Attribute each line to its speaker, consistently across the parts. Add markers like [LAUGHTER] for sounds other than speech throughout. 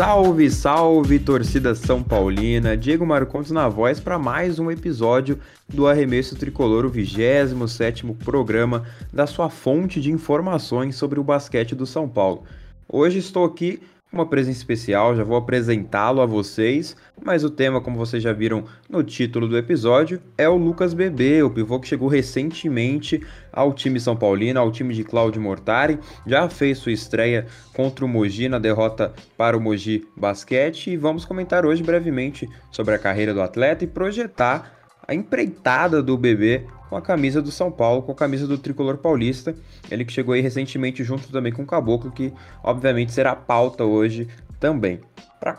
Speaker 1: Salve, salve, torcida São Paulina! Diego Marcondes na voz para mais um episódio do Arremesso Tricolor, o 27 programa da sua fonte de informações sobre o basquete do São Paulo. Hoje estou aqui uma presença especial, já vou apresentá-lo a vocês, mas o tema, como vocês já viram no título do episódio, é o Lucas Bebê, o pivô que chegou recentemente ao time São Paulino, ao time de Cláudio Mortari, já fez sua estreia contra o Mogi na derrota para o Mogi Basquete e vamos comentar hoje brevemente sobre a carreira do atleta e projetar a empreitada do bebê com a camisa do São Paulo, com a camisa do tricolor paulista. Ele que chegou aí recentemente junto também com o Caboclo, que obviamente será pauta hoje também. Para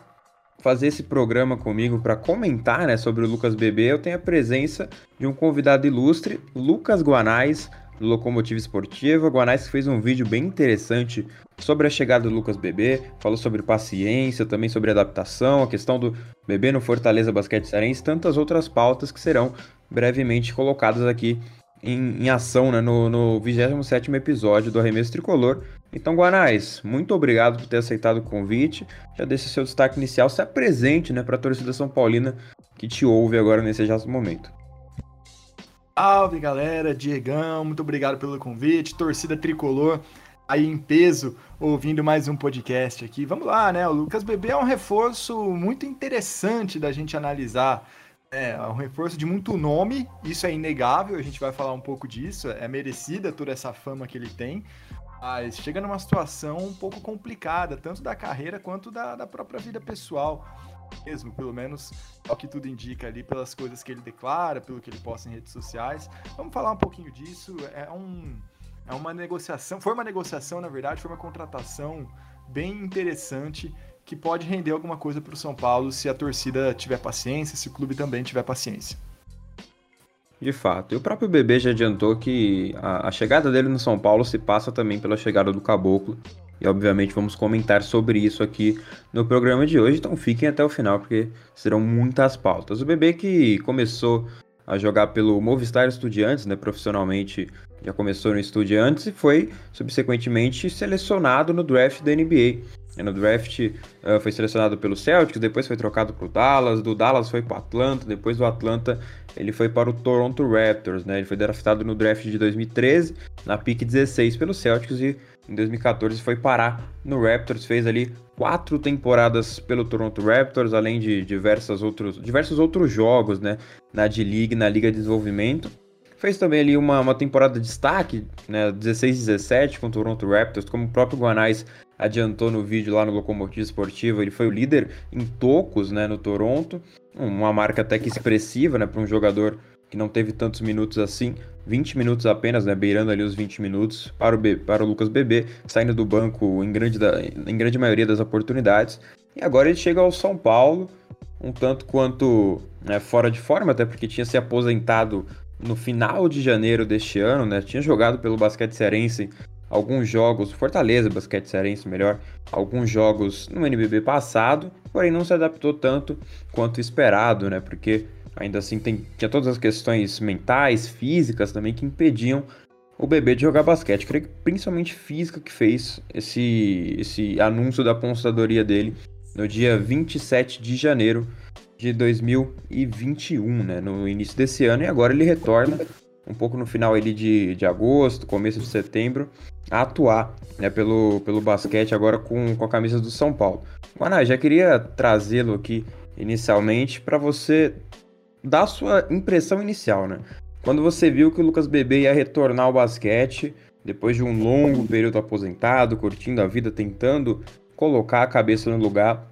Speaker 1: fazer esse programa comigo, para comentar né, sobre o Lucas Bebê, eu tenho a presença de um convidado ilustre, Lucas Guanais, do Locomotiva Esportiva. Guanais fez um vídeo bem interessante sobre a chegada do Lucas Bebê, falou sobre paciência, também sobre adaptação, a questão do bebê no Fortaleza Basquete Cearense, tantas outras pautas que serão brevemente colocadas aqui em, em ação né, no, no 27 episódio do Arremesso Tricolor. Então, Guanais, muito obrigado por ter aceitado o convite. Já deixa seu destaque inicial, se apresente né, para a torcida São Paulina que te ouve agora nesse exato momento.
Speaker 2: Salve galera, Diegão, muito obrigado pelo convite, torcida tricolor aí em peso ouvindo mais um podcast aqui. Vamos lá, né? O Lucas Bebê é um reforço muito interessante da gente analisar é, é um reforço de muito nome, isso é inegável, a gente vai falar um pouco disso, é merecida toda essa fama que ele tem, mas chega numa situação um pouco complicada, tanto da carreira quanto da, da própria vida pessoal mesmo, pelo menos o que tudo indica ali pelas coisas que ele declara, pelo que ele posta em redes sociais. Vamos falar um pouquinho disso, é um é uma negociação, foi uma negociação, na verdade, foi uma contratação bem interessante que pode render alguma coisa para o São Paulo se a torcida tiver paciência, se o clube também tiver paciência.
Speaker 1: De fato. E o próprio Bebê já adiantou que a, a, chegada dele no São Paulo se passa também pela chegada do Caboclo. E obviamente vamos comentar sobre isso aqui no programa de hoje. Então fiquem até o final, porque serão muitas pautas. O Bebê que começou a jogar pelo Movistar Estudiantes, né, profissionalmente, já começou no Estudiantes e foi subsequentemente selecionado no draft da NBA. No draft uh, foi selecionado pelo Celtics, depois foi trocado para o Dallas, do Dallas foi para o Atlanta, depois do Atlanta ele foi para o Toronto Raptors, né? Ele foi draftado no draft de 2013, na pick 16 pelo Celtics e em 2014 foi parar no Raptors, fez ali quatro temporadas pelo Toronto Raptors, além de diversas outros, diversos outros jogos, né? Na D-League, na Liga de Desenvolvimento. Fez também ali uma, uma temporada de destaque, né, 16-17 com o Toronto Raptors, como o próprio Guanais adiantou no vídeo lá no Locomotiva Esportiva, ele foi o líder em tocos, né, no Toronto, uma marca até que expressiva, né, para um jogador que não teve tantos minutos assim, 20 minutos apenas, né, beirando ali os 20 minutos para o, B, para o Lucas Bebê, saindo do banco em grande, em grande maioria das oportunidades. E agora ele chega ao São Paulo, um tanto quanto né, fora de forma, até porque tinha se aposentado no final de janeiro deste ano, né? Tinha jogado pelo basquete cearense alguns jogos, Fortaleza basquete cearense melhor, alguns jogos no NBB passado, porém não se adaptou tanto quanto esperado, né? Porque ainda assim tem, tinha todas as questões mentais, físicas também que impediam o bebê de jogar basquete. Creio que principalmente física que fez esse, esse anúncio da apostadoria dele no dia 27 de janeiro de 2021, né? No início desse ano, e agora ele retorna um pouco no final ali de, de agosto, começo de setembro, a atuar né, pelo, pelo basquete agora com, com a camisa do São Paulo. Guaná, já queria trazê-lo aqui inicialmente para você dar a sua impressão inicial, né? Quando você viu que o Lucas Bebê ia retornar ao basquete, depois de um longo período aposentado, curtindo a vida, tentando colocar a cabeça no lugar,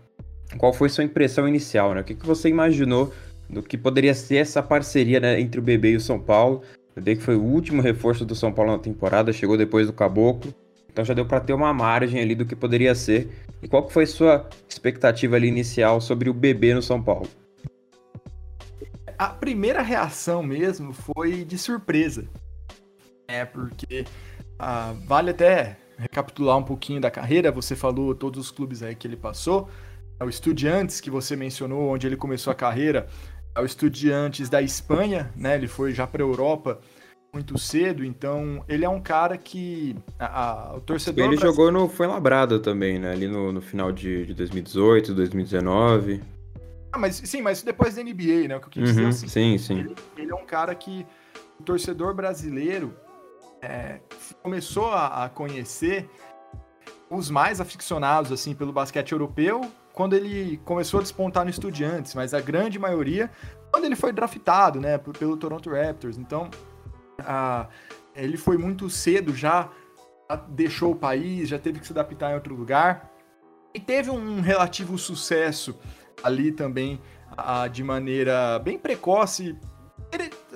Speaker 1: qual foi sua impressão inicial, né? O que, que você imaginou do que poderia ser essa parceria né, entre o Bebê e o São Paulo? O Bebê que foi o último reforço do São Paulo na temporada, chegou depois do Caboclo, então já deu para ter uma margem ali do que poderia ser. E qual que foi sua expectativa ali inicial sobre o Bebê no São Paulo?
Speaker 2: A primeira reação mesmo foi de surpresa. É, porque ah, vale até recapitular um pouquinho da carreira. Você falou todos os clubes aí que ele passou. É o Estudiantes, que você mencionou, onde ele começou a carreira, é o Estudiantes da Espanha, né? Ele foi já para a Europa muito cedo, então ele é um cara que a, a, o torcedor.
Speaker 1: Ele jogou no Foi Labrada também, né? Ali no, no final de, de 2018, 2019.
Speaker 2: Ah, mas sim, mas depois da NBA, né? O que eu quis
Speaker 1: uhum,
Speaker 2: dizer assim,
Speaker 1: Sim, sim.
Speaker 2: Ele, ele, é um cara que o torcedor brasileiro é, começou a, a conhecer os mais aficionados assim pelo basquete europeu quando ele começou a despontar no Estudiantes, mas a grande maioria quando ele foi draftado, né, pelo Toronto Raptors. Então, a, ele foi muito cedo já, deixou o país, já teve que se adaptar em outro lugar e teve um relativo sucesso ali também a, de maneira bem precoce,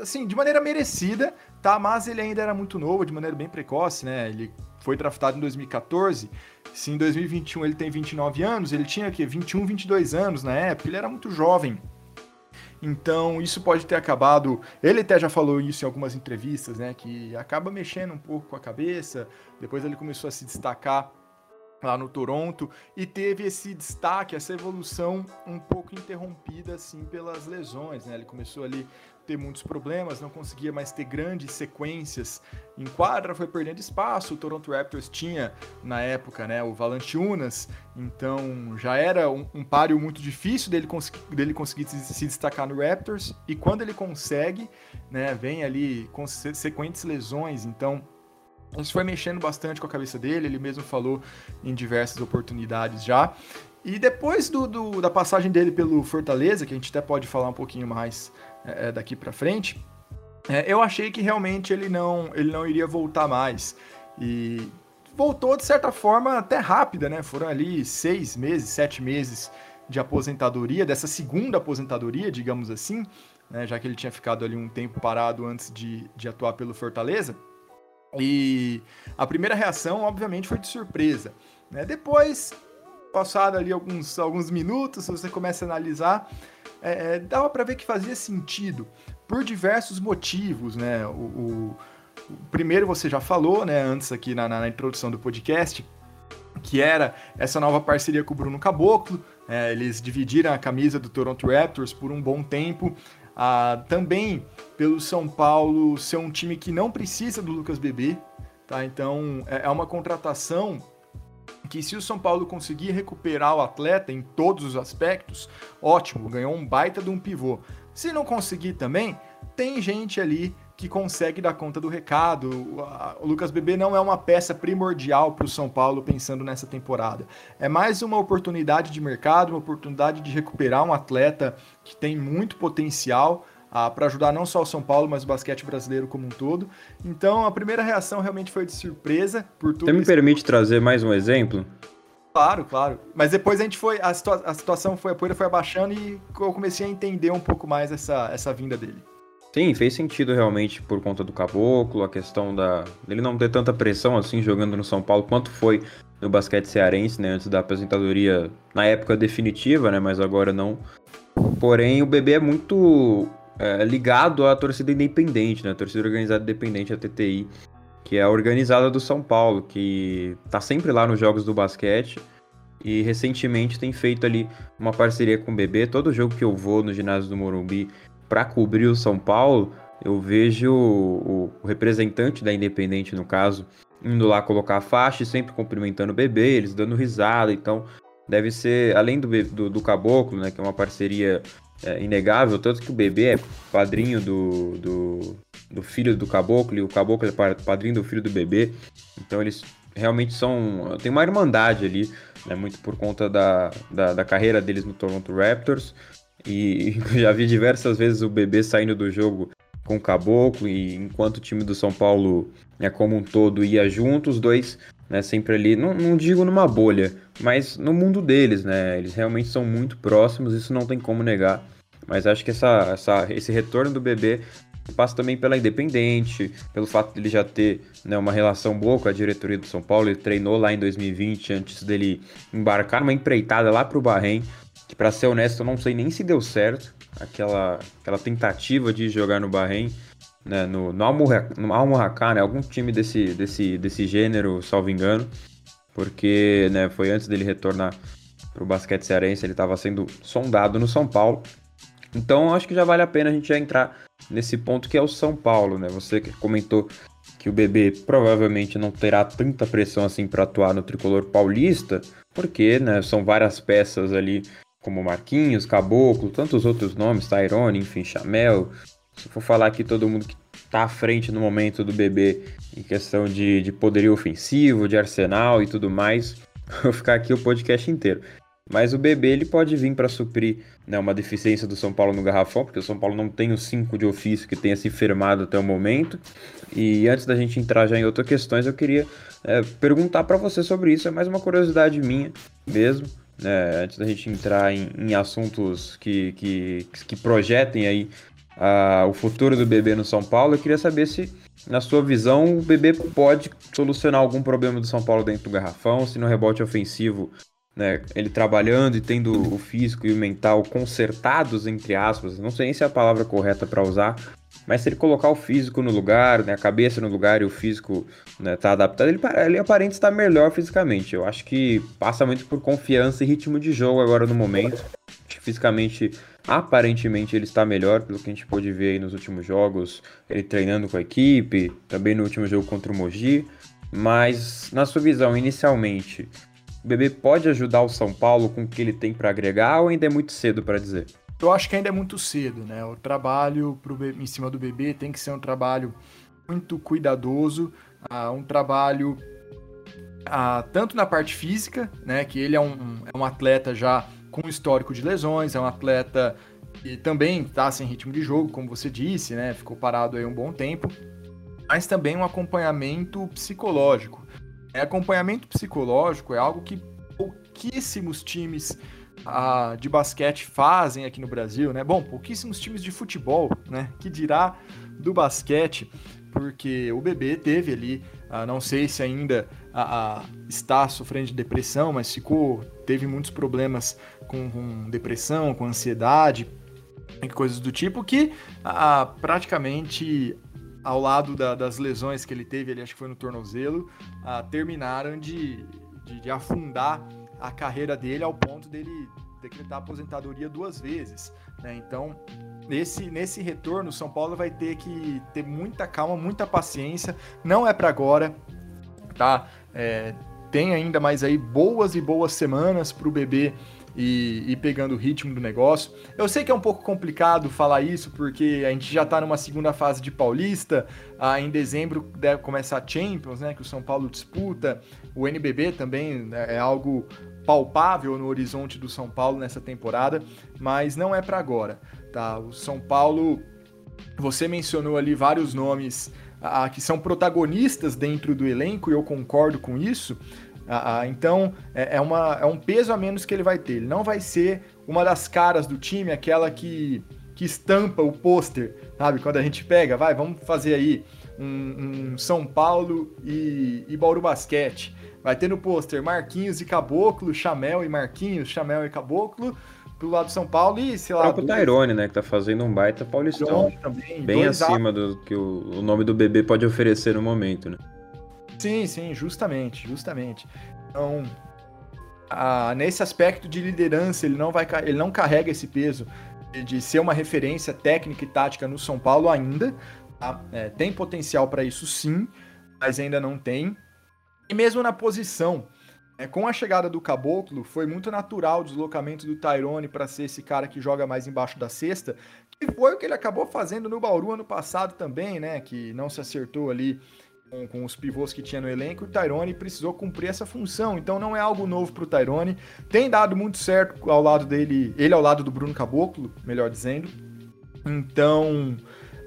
Speaker 2: assim, de maneira merecida, tá? Mas ele ainda era muito novo, de maneira bem precoce, né? Ele foi draftado em 2014. Se em 2021 ele tem 29 anos, ele tinha que 21, 22 anos na época, ele era muito jovem. Então, isso pode ter acabado. Ele até já falou isso em algumas entrevistas, né? Que acaba mexendo um pouco com a cabeça. Depois ele começou a se destacar lá no Toronto e teve esse destaque, essa evolução um pouco interrompida assim pelas lesões, né? Ele começou ali ter muitos problemas, não conseguia mais ter grandes sequências em quadra, foi perdendo espaço. O Toronto Raptors tinha na época, né, o Valanciunas, então já era um, um páreo muito difícil dele, cons dele conseguir se, se, destacar no Raptors. E quando ele consegue, né, vem ali com sequentes lesões, então isso foi mexendo bastante com a cabeça dele. Ele mesmo falou em diversas oportunidades já. E depois do, do, da passagem dele pelo Fortaleza, que a gente até pode falar um pouquinho mais é, é, daqui para frente, é, eu achei que realmente ele não, ele não iria voltar mais. E voltou de certa forma até rápida, né? Foram ali seis meses, sete meses de aposentadoria, dessa segunda aposentadoria, digamos assim, né? já que ele tinha ficado ali um tempo parado antes de, de atuar pelo Fortaleza. E a primeira reação, obviamente, foi de surpresa. Né? Depois, passado ali alguns, alguns minutos, você começa a analisar, é, é, dava para ver que fazia sentido por diversos motivos, né? O, o, o, primeiro você já falou, né? Antes aqui na, na, introdução do podcast, que era essa nova parceria com o Bruno Caboclo. É, eles dividiram a camisa do Toronto Raptors por um bom tempo. Ah, também pelo São Paulo ser um time que não precisa do Lucas Bebê, tá? Então é, é uma contratação que se o São Paulo conseguir recuperar o atleta em todos os aspectos, ótimo, ganhou um baita de um pivô. Se não conseguir também, tem gente ali que consegue dar conta do recado. O Lucas Bebê não é uma peça primordial para o São Paulo pensando nessa temporada. É mais uma oportunidade de mercado, uma oportunidade de recuperar um atleta que tem muito potencial ah, para ajudar não só o São Paulo, mas o basquete brasileiro como um todo. Então a primeira reação realmente foi de surpresa por tudo.
Speaker 1: Você me permite trazer mais um exemplo?
Speaker 2: Claro, claro. Mas depois a gente foi. A, situa a situação foi, a poeira foi abaixando e eu comecei a entender um pouco mais essa, essa vinda dele.
Speaker 1: Sim, fez sentido realmente por conta do caboclo, a questão da dele não ter tanta pressão assim jogando no São Paulo quanto foi no basquete cearense, né, antes da aposentadoria na época definitiva, né, mas agora não. Porém, o bebê é muito é, ligado à torcida independente, né? A torcida organizada independente, a TTI, que é a organizada do São Paulo, que tá sempre lá nos jogos do basquete e recentemente tem feito ali uma parceria com o BB. Todo jogo que eu vou no ginásio do Morumbi para cobrir o São Paulo, eu vejo o, o, representante da Independente, no caso, indo lá colocar a faixa e sempre cumprimentando o bebê, eles dando risada. Então, deve ser, além do, do, do Caboclo, né, que é uma parceria é, inegável, tanto que o bebê é padrinho do, do, do, filho do caboclo e o caboclo é padrinho do filho do bebê. Então eles realmente são. Tem uma irmandade ali, né, muito por conta da, da, da carreira deles no Toronto Raptors. E [LAUGHS] já vi diversas vezes o bebê saindo do jogo com o Caboclo, e enquanto o time do São Paulo, né, como um todo, ia junto, os dois né, sempre ali, não, não digo numa bolha, mas no mundo deles, né? Eles realmente são muito próximos, isso não tem como negar. Mas acho que essa, essa, esse retorno do bebê passa também pela Independente, pelo fato de ele já ter né, uma relação boa com a diretoria do São Paulo. Ele treinou lá em 2020, antes dele embarcar numa empreitada lá para o Bahrein, que para ser honesto eu não sei nem se deu certo, aquela, aquela tentativa de jogar no Bahrein. Né, no, no Al-Murraká, né, algum time desse, desse, desse gênero, salvo engano, porque né, foi antes dele retornar para o basquete cearense, ele estava sendo sondado no São Paulo Então acho que já vale a pena a gente já entrar nesse ponto que é o São Paulo, né? Você comentou que o bebê provavelmente não terá tanta pressão assim para atuar no tricolor paulista, porque né, são várias peças ali, como Marquinhos, Caboclo, tantos outros nomes, Tyrone, enfim, Chamel. Se for falar aqui todo mundo que tá à frente no momento do bebê em questão de, de poderio ofensivo, de arsenal e tudo mais, [LAUGHS] vou ficar aqui o podcast inteiro. Mas o BB ele pode vir para suprir né, uma deficiência do São Paulo no garrafão, porque o São Paulo não tem os cinco de ofício que tenha se firmado até o momento. E antes da gente entrar já em outras questões, eu queria é, perguntar para você sobre isso. É mais uma curiosidade minha mesmo. Né, antes da gente entrar em, em assuntos que, que, que projetem aí uh, o futuro do bebê no São Paulo, eu queria saber se, na sua visão, o bebê pode solucionar algum problema do São Paulo dentro do garrafão, se no rebote ofensivo né, ele trabalhando e tendo o físico e o mental consertados, entre aspas, não sei se é a palavra correta para usar, mas se ele colocar o físico no lugar, né, a cabeça no lugar e o físico né, tá adaptado, ele, ele aparenta estar melhor fisicamente. Eu acho que passa muito por confiança e ritmo de jogo agora no momento. Acho que fisicamente, aparentemente, ele está melhor, pelo que a gente pôde ver nos últimos jogos, ele treinando com a equipe, também no último jogo contra o Mogi. Mas, na sua visão, inicialmente, o bebê pode ajudar o São Paulo com o que ele tem para agregar ou ainda é muito cedo para dizer?
Speaker 2: Eu acho que ainda é muito cedo, né? O trabalho pro bebê, em cima do bebê tem que ser um trabalho muito cuidadoso, uh, um trabalho uh, tanto na parte física, né? Que ele é um, é um atleta já com histórico de lesões, é um atleta que também está sem ritmo de jogo, como você disse, né? Ficou parado aí um bom tempo, mas também um acompanhamento psicológico. É, acompanhamento psicológico é algo que pouquíssimos times ah, de basquete fazem aqui no Brasil, né? Bom, pouquíssimos times de futebol, né? Que dirá do basquete, porque o bebê teve ali, ah, não sei se ainda ah, ah está sofrendo de depressão, mas ficou, teve muitos problemas com, com depressão, com ansiedade, e coisas do tipo que ah, praticamente ao lado da, das lesões que ele teve, ele acho que foi no tornozelo, uh, terminaram de, de, de, afundar a carreira dele ao ponto dele decretar aposentadoria duas vezes. Né? Então, nesse, nesse retorno, o São Paulo vai ter que ter muita calma, muita paciência. Não é para agora, tá? É, tem ainda mais aí boas e boas semanas para o bebê e, e, pegando o ritmo do negócio. Eu sei que é um pouco complicado falar isso, porque a gente já está numa segunda fase de Paulista. Ah, em dezembro deve começar a Champions, né? Que o São Paulo disputa. O NBB também né, é algo palpável no horizonte do São Paulo nessa temporada, mas não é para agora, tá? O São Paulo, você mencionou ali vários nomes que são protagonistas dentro do elenco e eu concordo com isso. Então é, é, uma, é um peso a menos que ele vai ter. Ele não vai ser uma das caras do time, aquela que, que estampa o pôster, sabe? Quando a gente pega, vai, vamos fazer aí um, um São Paulo e, e Bauru Basquete. Vai ter no pôster Marquinhos e Caboclo, Chamel e Marquinhos, Chamel e Caboclo do lado de São Paulo e, sei lá... O
Speaker 1: próprio Tyrone, né, que tá fazendo um baita paulistão. Também, bem acima do que o, o nome do bebê pode oferecer no momento, né?
Speaker 2: Sim, sim, justamente, justamente. Então, a, nesse aspecto de liderança, ele não vai ele não carrega esse peso de ser uma referência técnica e tática no São Paulo ainda. Tá? É, tem potencial para isso sim, mas ainda não tem. E mesmo na posição, é, com a chegada do Caboclo, foi muito natural o deslocamento do Tyrone para ser esse cara que joga mais embaixo da cesta, que foi o que ele acabou fazendo no Bauru ano passado também, né? Que não se acertou ali com, com, os pivôs que tinha no elenco, o Tyrone precisou cumprir essa função. Então não é algo novo para o Tyrone. Tem dado muito certo ao lado dele, ele ao lado do Bruno Caboclo, melhor dizendo. Então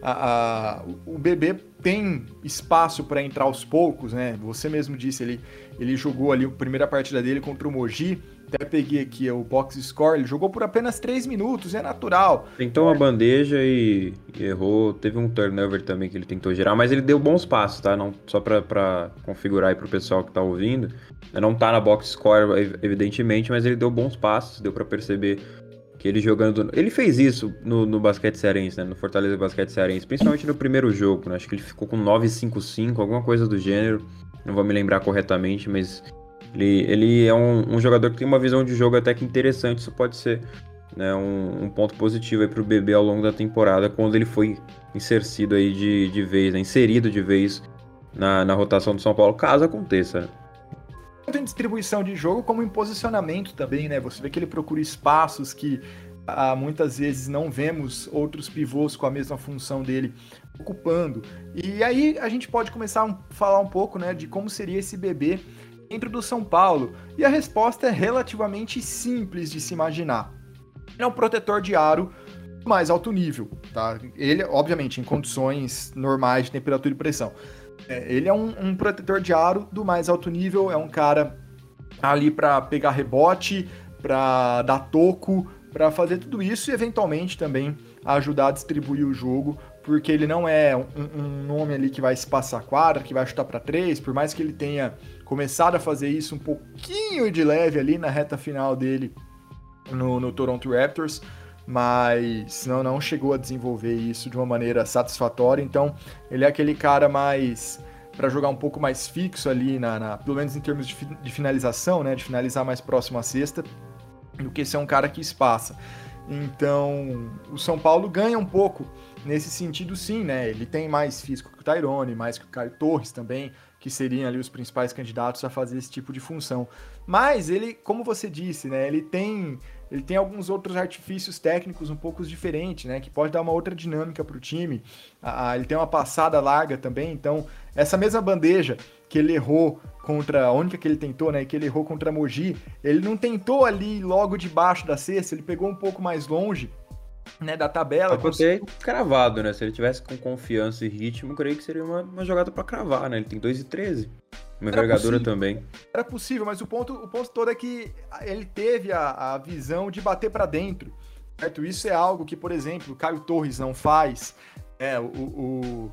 Speaker 2: a, a, o bebê tem espaço para entrar aos poucos, né? Você mesmo disse, ele, ele jogou ali a primeira partida dele contra o Mogi até peguei aqui o box score, ele jogou por apenas 3 minutos, é natural.
Speaker 1: Tentou uma bandeja e, errou. Teve um turnover também que ele tentou gerar, mas ele deu bons passos, tá? Não, só pra configurar aí pro pessoal que tá ouvindo. Não tá na box score, evidentemente, mas ele deu bons passos, deu para perceber que ele jogando. Ele fez isso no, no basquete cearense, né? No Fortaleza Basquete Cearense, principalmente no primeiro jogo, né? Acho que ele ficou com 9-5-5, alguma coisa do gênero. Não vou me lembrar corretamente, mas ele, ele é um, um, jogador que tem uma visão de jogo até que interessante, isso pode ser né, um, um ponto positivo para o BB ao longo da temporada, quando ele foi inserido aí de, de vez, né, inserido de vez na, na rotação do São Paulo, caso aconteça.
Speaker 2: Tanto em distribuição de jogo como em posicionamento também, né? Você vê que ele procura espaços que ah, muitas vezes não vemos outros pivôs com a mesma função dele ocupando. E aí a gente pode começar a falar um pouco né, de como seria esse bebê dentro do São Paulo. E a resposta é relativamente simples de se imaginar. Ele é um protetor de aro mais alto nível, tá? Ele, obviamente, em condições normais de temperatura e pressão. É, ele é um, um, protetor de aro do mais alto nível, é um cara ali para pegar rebote, para dar toco, para fazer tudo isso e eventualmente também ajudar a distribuir o jogo, porque ele não é um, um nome ali que vai espaçar quadra, que vai chutar para três, por mais que ele tenha começado a fazer isso um pouquinho de leve ali na reta final dele no, no Toronto Raptors, mas não, não chegou a desenvolver isso de uma maneira satisfatória. Então, ele é aquele cara mais para jogar um pouco mais fixo ali, na, na, pelo menos em termos de, de, finalização, né, de finalizar mais próximo à cesta, do que ser um cara que espaça. Então, o São Paulo ganha um pouco nesse sentido, sim, né? Ele tem mais físico que o Tyrone, mais que o Caio Torres também, que seriam ali os principais candidatos a fazer esse tipo de função. Mas ele, como você disse, né? Ele tem ele tem alguns outros artifícios técnicos um pouco diferentes, né? Que pode dar uma outra dinâmica para o time. Ah, ele tem uma passada larga também, então essa mesma bandeja que ele errou contra a única que ele tentou, né? Que ele errou contra a Mogi, ele não tentou ali logo debaixo da cesta, ele pegou um pouco mais longe. Né, da tabela.
Speaker 1: Pode conseguiu... ter cravado, né? Se ele tivesse com confiança e ritmo, creio que seria uma, uma jogada para cravar, né? Ele tem 2 e 13. Uma envergadura também.
Speaker 2: Era possível, mas o ponto, o ponto todo é que ele teve a, a visão de bater para dentro. Certo? Isso é algo que, por exemplo, o Caio Torres não faz. É, o, o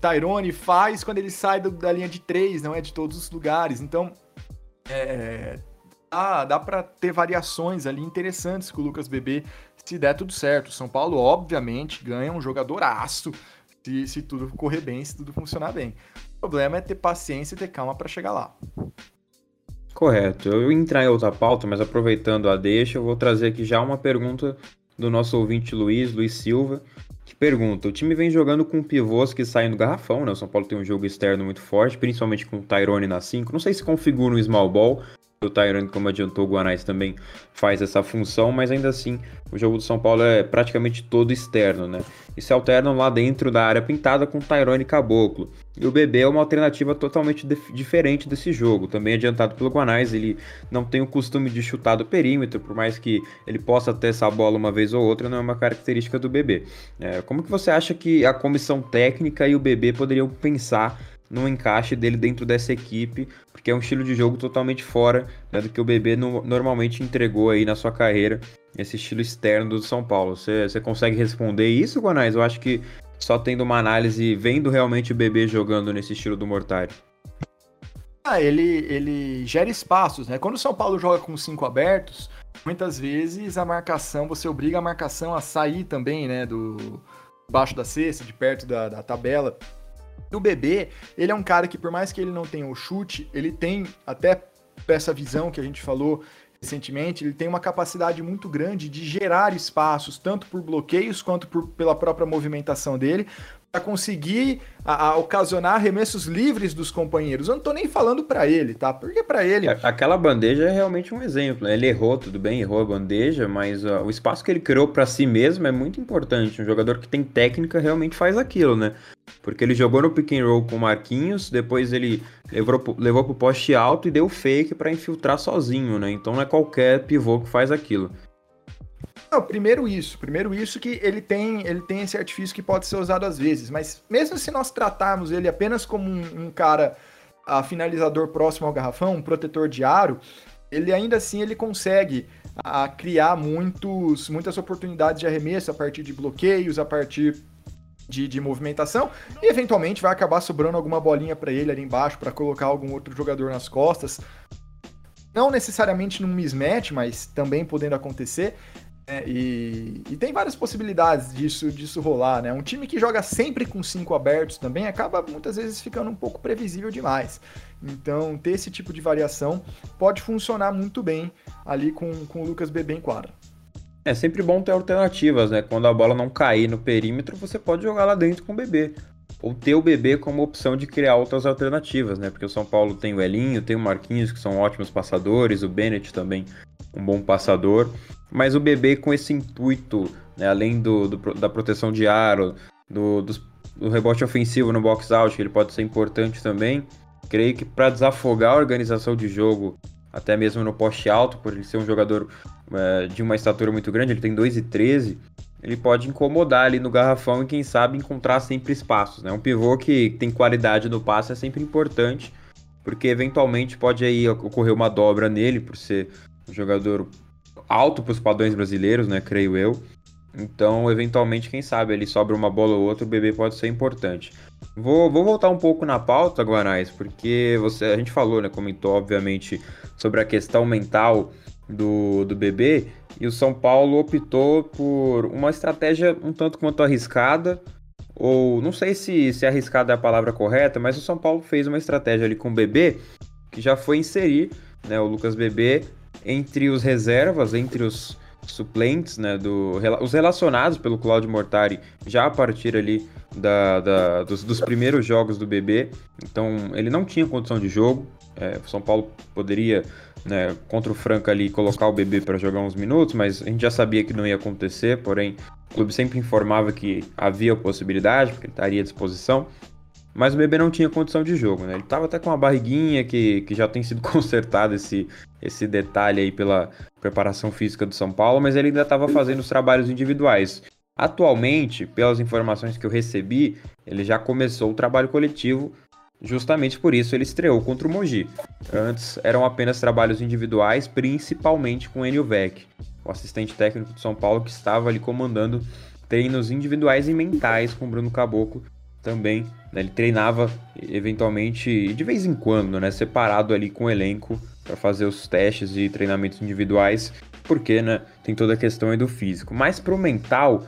Speaker 2: Tyrone faz quando ele sai do, da linha de três, não é de todos os lugares. Então, é, dá, dá para ter variações ali interessantes com o Lucas Bebê se der tudo certo. São Paulo, obviamente, ganha um jogador aço se, se tudo correr bem, se tudo funcionar bem. O problema é ter paciência e ter calma para chegar lá.
Speaker 1: Correto. Eu ia entrar em outra pauta, mas aproveitando a deixa, eu vou trazer aqui já uma pergunta do nosso ouvinte Luiz, Luiz Silva, que pergunta: o time vem jogando com pivôs que saem do garrafão, né? O São Paulo tem um jogo externo muito forte, principalmente com o Tyrone na 5. Não sei se configura um small ball, o Tyrone, como adiantou o Guanais, também faz essa função, mas ainda assim o jogo do São Paulo é praticamente todo externo, né? E se alternam lá dentro da área pintada com Tyrone Caboclo. E o BB é uma alternativa totalmente diferente desse jogo, também adiantado pelo Guanais, ele não tem o costume de chutar do perímetro, por mais que ele possa ter essa bola uma vez ou outra, não é uma característica do BB. É, como que você acha que a comissão técnica e o BB poderiam pensar no encaixe dele dentro dessa equipe, porque é um estilo de jogo totalmente fora né, do que o BB no, normalmente entregou aí na sua carreira, esse estilo externo do São Paulo. Você, consegue responder isso, Guanais? Eu acho que só tendo uma análise, vendo realmente o BB jogando nesse estilo do Mortari.
Speaker 2: Ah, ele, ele gera espaços, né? Quando o São Paulo joga com cinco abertos, muitas vezes a marcação, você obriga a marcação a sair também, né? Do baixo da cesta, de perto da, da tabela. O bebê, ele é um cara que, por mais que ele não tenha o chute, ele tem até essa visão que a gente falou recentemente, ele tem uma capacidade muito grande de gerar espaços, tanto por bloqueios quanto por, pela própria movimentação dele, para conseguir a, a, ocasionar arremessos livres dos companheiros. Eu não tô nem falando para ele, tá? Porque para ele.
Speaker 1: Aquela bandeja é realmente um exemplo. Né? Ele errou, tudo bem, errou a bandeja, mas o espaço que ele criou para si mesmo é muito importante. Um jogador que tem técnica realmente faz aquilo, né? Porque ele jogou no pick and roll com o Marquinhos, depois ele levou, levou pro poste alto e deu fake para infiltrar sozinho, né? Então não é qualquer pivô que faz aquilo.
Speaker 2: Não, primeiro isso. Primeiro isso que ele tem, ele tem esse artifício que pode ser usado às vezes. Mas mesmo se nós tratarmos ele apenas como um, um cara a finalizador próximo ao garrafão, um protetor de aro, ele ainda assim ele consegue a, criar muitos, muitas oportunidades de arremesso a partir de bloqueios, a partir de, de movimentação e eventualmente vai acabar sobrando alguma bolinha para ele ali embaixo para colocar algum outro jogador nas costas. Não necessariamente num mismatch, mas também podendo acontecer. É, e, e, tem várias possibilidades disso, disso rolar, né? Um time que joga sempre com cinco abertos também acaba muitas vezes ficando um pouco previsível demais. Então, ter esse tipo de variação pode funcionar muito bem ali com, com o Lucas Bebê em quadra.
Speaker 1: É sempre bom ter alternativas, né? Quando a bola não cair no perímetro, você pode jogar lá dentro com o bebê. Ou ter o bebê como opção de criar outras alternativas, né? Porque o São Paulo tem o Elinho, tem o Marquinhos, que são ótimos passadores, o Bennett também, um bom passador. Mas o bebê com esse intuito, né? além do, do da proteção de aro, do, do, do rebote ofensivo no box out, que ele pode ser importante também. Creio que para desafogar a organização de jogo até mesmo no poste alto, por ele ser um jogador é, de uma estatura muito grande, ele tem 2,13, ele pode incomodar ali no garrafão e quem sabe encontrar sempre espaços, né? Um pivô que tem qualidade no passe é sempre importante, porque eventualmente pode aí ocorrer uma dobra nele por ser um jogador alto para os padrões brasileiros, né, creio eu. Então, eventualmente, quem sabe ele sobra uma bola ou outra, o bebê pode ser importante. Vou, vou voltar um pouco na pauta, Guanais, porque você, a gente falou, né, comentou, obviamente, sobre a questão mental do, do bebê, e o São Paulo optou por uma estratégia um tanto quanto arriscada, ou não sei se, se arriscada é a palavra correta, mas o São Paulo fez uma estratégia ali com o bebê, que já foi inserir né, o Lucas Bebê entre os reservas, entre os suplentes, né, do, os relacionados pelo Claudio Mortari já a partir ali da, da dos, dos, primeiros jogos do bebê. Então ele não tinha condição de jogo. É, São Paulo poderia, né, contra o Franca ali, colocar o bebê para jogar uns minutos, mas a gente já sabia que não ia acontecer. Porém, o clube sempre informava que havia possibilidade, porque ele estaria à disposição. Mas o bebê não tinha condição de jogo, né? Ele estava até com uma barriguinha que, que já tem sido [LAUGHS] consertado esse, esse detalhe aí pela preparação física do São Paulo, mas ele ainda estava fazendo os trabalhos individuais. Atualmente, pelas informações que eu recebi, ele já começou o trabalho coletivo, justamente por isso ele estreou contra o Mogi. Antes eram apenas trabalhos individuais, principalmente com Enio Vec, o assistente técnico do São Paulo que estava ali comandando treinos individuais e mentais com o Bruno Caboclo também. Né? Ele treinava eventualmente, de vez em quando, né? separado ali com o elenco para fazer os testes e treinamentos individuais, porque né, tem toda a questão aí do físico. Mas para o mental,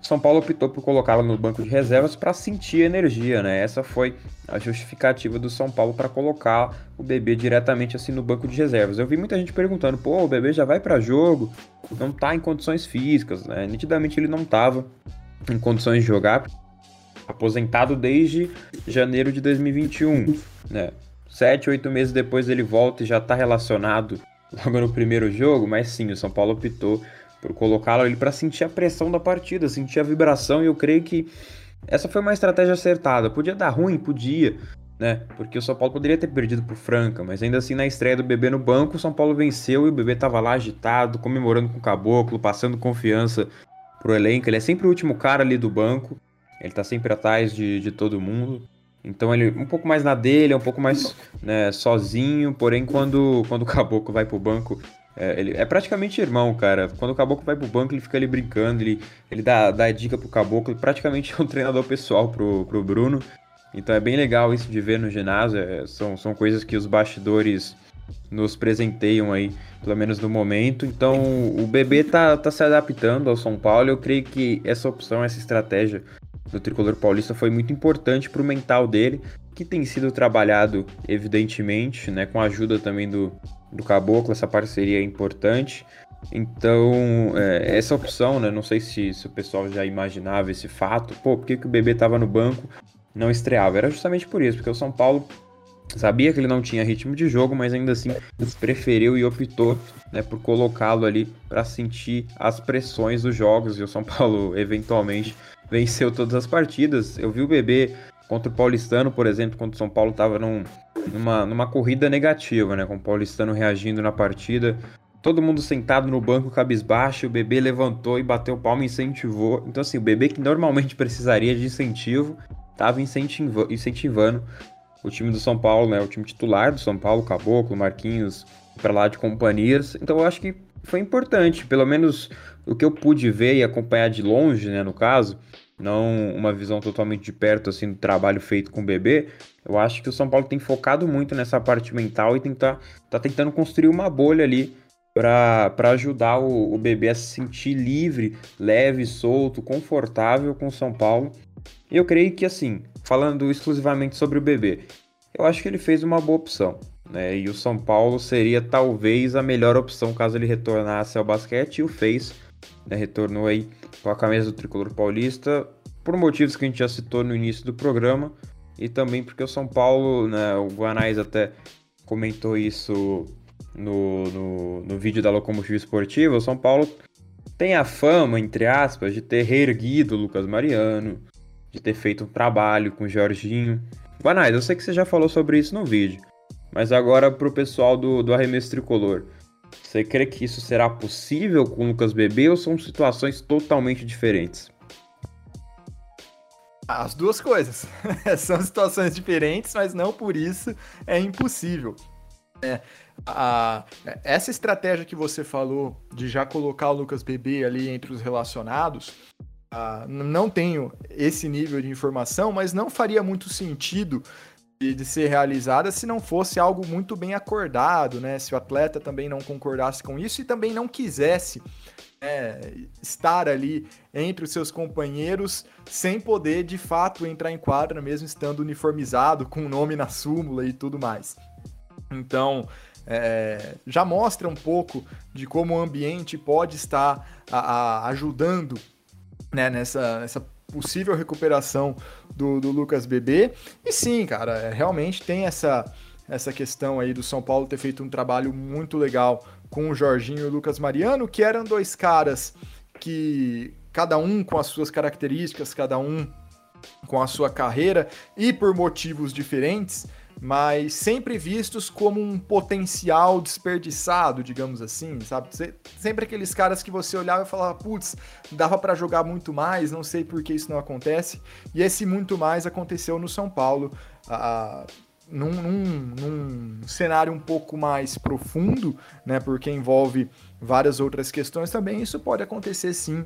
Speaker 1: São Paulo optou por colocá-lo no banco de reservas para sentir energia, né? Essa foi a justificativa do São Paulo para colocar o bebê diretamente assim no banco de reservas. Eu vi muita gente perguntando: "Pô, o bebê já vai para jogo? Não está em condições físicas", né? Nitidamente ele não estava em condições de jogar, aposentado desde janeiro de 2021, né? Sete, oito meses depois ele volta e já está relacionado logo no primeiro jogo, mas sim, o São Paulo optou por colocá-lo ali para sentir a pressão da partida, sentir a vibração, e eu creio que essa foi uma estratégia acertada. Podia dar ruim, podia, né? Porque o São Paulo poderia ter perdido pro Franca, mas ainda assim na estreia do bebê no banco, o São Paulo venceu e o bebê tava lá agitado, comemorando com o caboclo, passando confiança pro elenco. Ele é sempre o último cara ali do banco. Ele tá sempre atrás de, de todo mundo. Então ele um pouco mais na dele, é um pouco mais né, sozinho, porém quando, quando o caboclo vai pro banco, é, ele é praticamente irmão, cara. Quando o caboclo vai pro banco, ele fica ali brincando, ele, ele dá, dá dica pro caboclo, praticamente é um [LAUGHS] treinador pessoal pro, pro Bruno. Então é bem legal isso de ver no ginásio, é, são, são coisas que os bastidores nos presenteiam aí, pelo menos no momento. Então o bebê tá, tá se adaptando ao São Paulo, eu creio que essa opção, essa estratégia do tricolor paulista foi muito importante para o mental dele, que tem sido trabalhado, evidentemente, né, com a ajuda também do, do Caboclo, essa parceria é importante. Então, é, essa opção, né, não sei se, se, o pessoal já imaginava esse fato, pô, por que, que o bebê estava no banco não estreava? Era justamente por isso, porque o São Paulo sabia que ele não tinha ritmo de jogo, mas ainda assim preferiu e optou né, por colocá-lo ali para sentir as pressões dos jogos e o São Paulo [LAUGHS] eventualmente venceu todas as partidas. Eu vi o bebê contra o Paulistano, por exemplo, quando o São Paulo estava num, numa, numa corrida negativa, né? Com o Paulistano reagindo na partida. Todo mundo sentado no banco, cabisbaixo, o bebê levantou e bateu palma e incentivou. Então, assim, o bebê que normalmente precisaria de incentivo, estava incentiva incentivando o time do São Paulo, né? O time titular do São Paulo, Caboclo, Marquinhos, para lá de companhias. Então, eu acho que foi importante, pelo menos o que eu pude ver e acompanhar de longe, né, no caso, não uma visão totalmente de perto assim do trabalho feito com o bebê. Eu acho que o São Paulo tem focado muito nessa parte mental e tentar tá tentando construir uma bolha ali para ajudar o, o bebê a se sentir livre, leve, solto, confortável com o São Paulo. E eu creio que assim, falando exclusivamente sobre o bebê, eu acho que ele fez uma boa opção. Né? E o São Paulo seria talvez a melhor opção caso ele retornasse ao basquete e o fez né, retornou aí com a camisa do tricolor paulista, por motivos que a gente já citou no início do programa, e também porque o São Paulo, né, o Guanais até comentou isso no, no, no vídeo da Locomotiva Esportiva, o São Paulo tem a fama, entre aspas, de ter reerguido o Lucas Mariano, de ter feito um trabalho com o Jorginho. Guanais, eu sei que você já falou sobre isso no vídeo, mas agora para o pessoal do, do arremesso tricolor. Você crê que isso será possível com o Lucas Bebê ou são situações totalmente diferentes?
Speaker 2: As duas coisas. [LAUGHS] são situações diferentes, mas não por isso é impossível. É, a, essa estratégia que você falou de já colocar o Lucas Bebê ali entre os relacionados, a, não tenho esse nível de informação, mas não faria muito sentido de, de, ser realizada se não fosse algo muito bem acordado, né? Se o atleta também não concordasse com isso e também não quisesse é, estar ali entre os seus companheiros sem poder de fato entrar em quadra, mesmo estando uniformizado, com o nome na súmula e tudo mais. Então, é, já mostra um pouco de como o ambiente pode estar a, a, ajudando né, nessa, nessa possível recuperação do, do Lucas Bebê. E sim, cara, é, realmente tem essa, essa questão aí do São Paulo ter feito um trabalho muito legal com o Jorginho e o Lucas Mariano, que eram dois caras que cada um com as suas características, cada um com a sua carreira e por motivos diferentes, mas sempre vistos como um potencial desperdiçado, digamos assim, sabe? Sempre aqueles caras que você olhava e falava, putz, dava para jogar muito mais, não sei por que isso não acontece. E esse muito mais aconteceu no São Paulo, ah, num, num, num, cenário um pouco mais profundo, né? Porque envolve várias outras questões também. Isso pode acontecer sim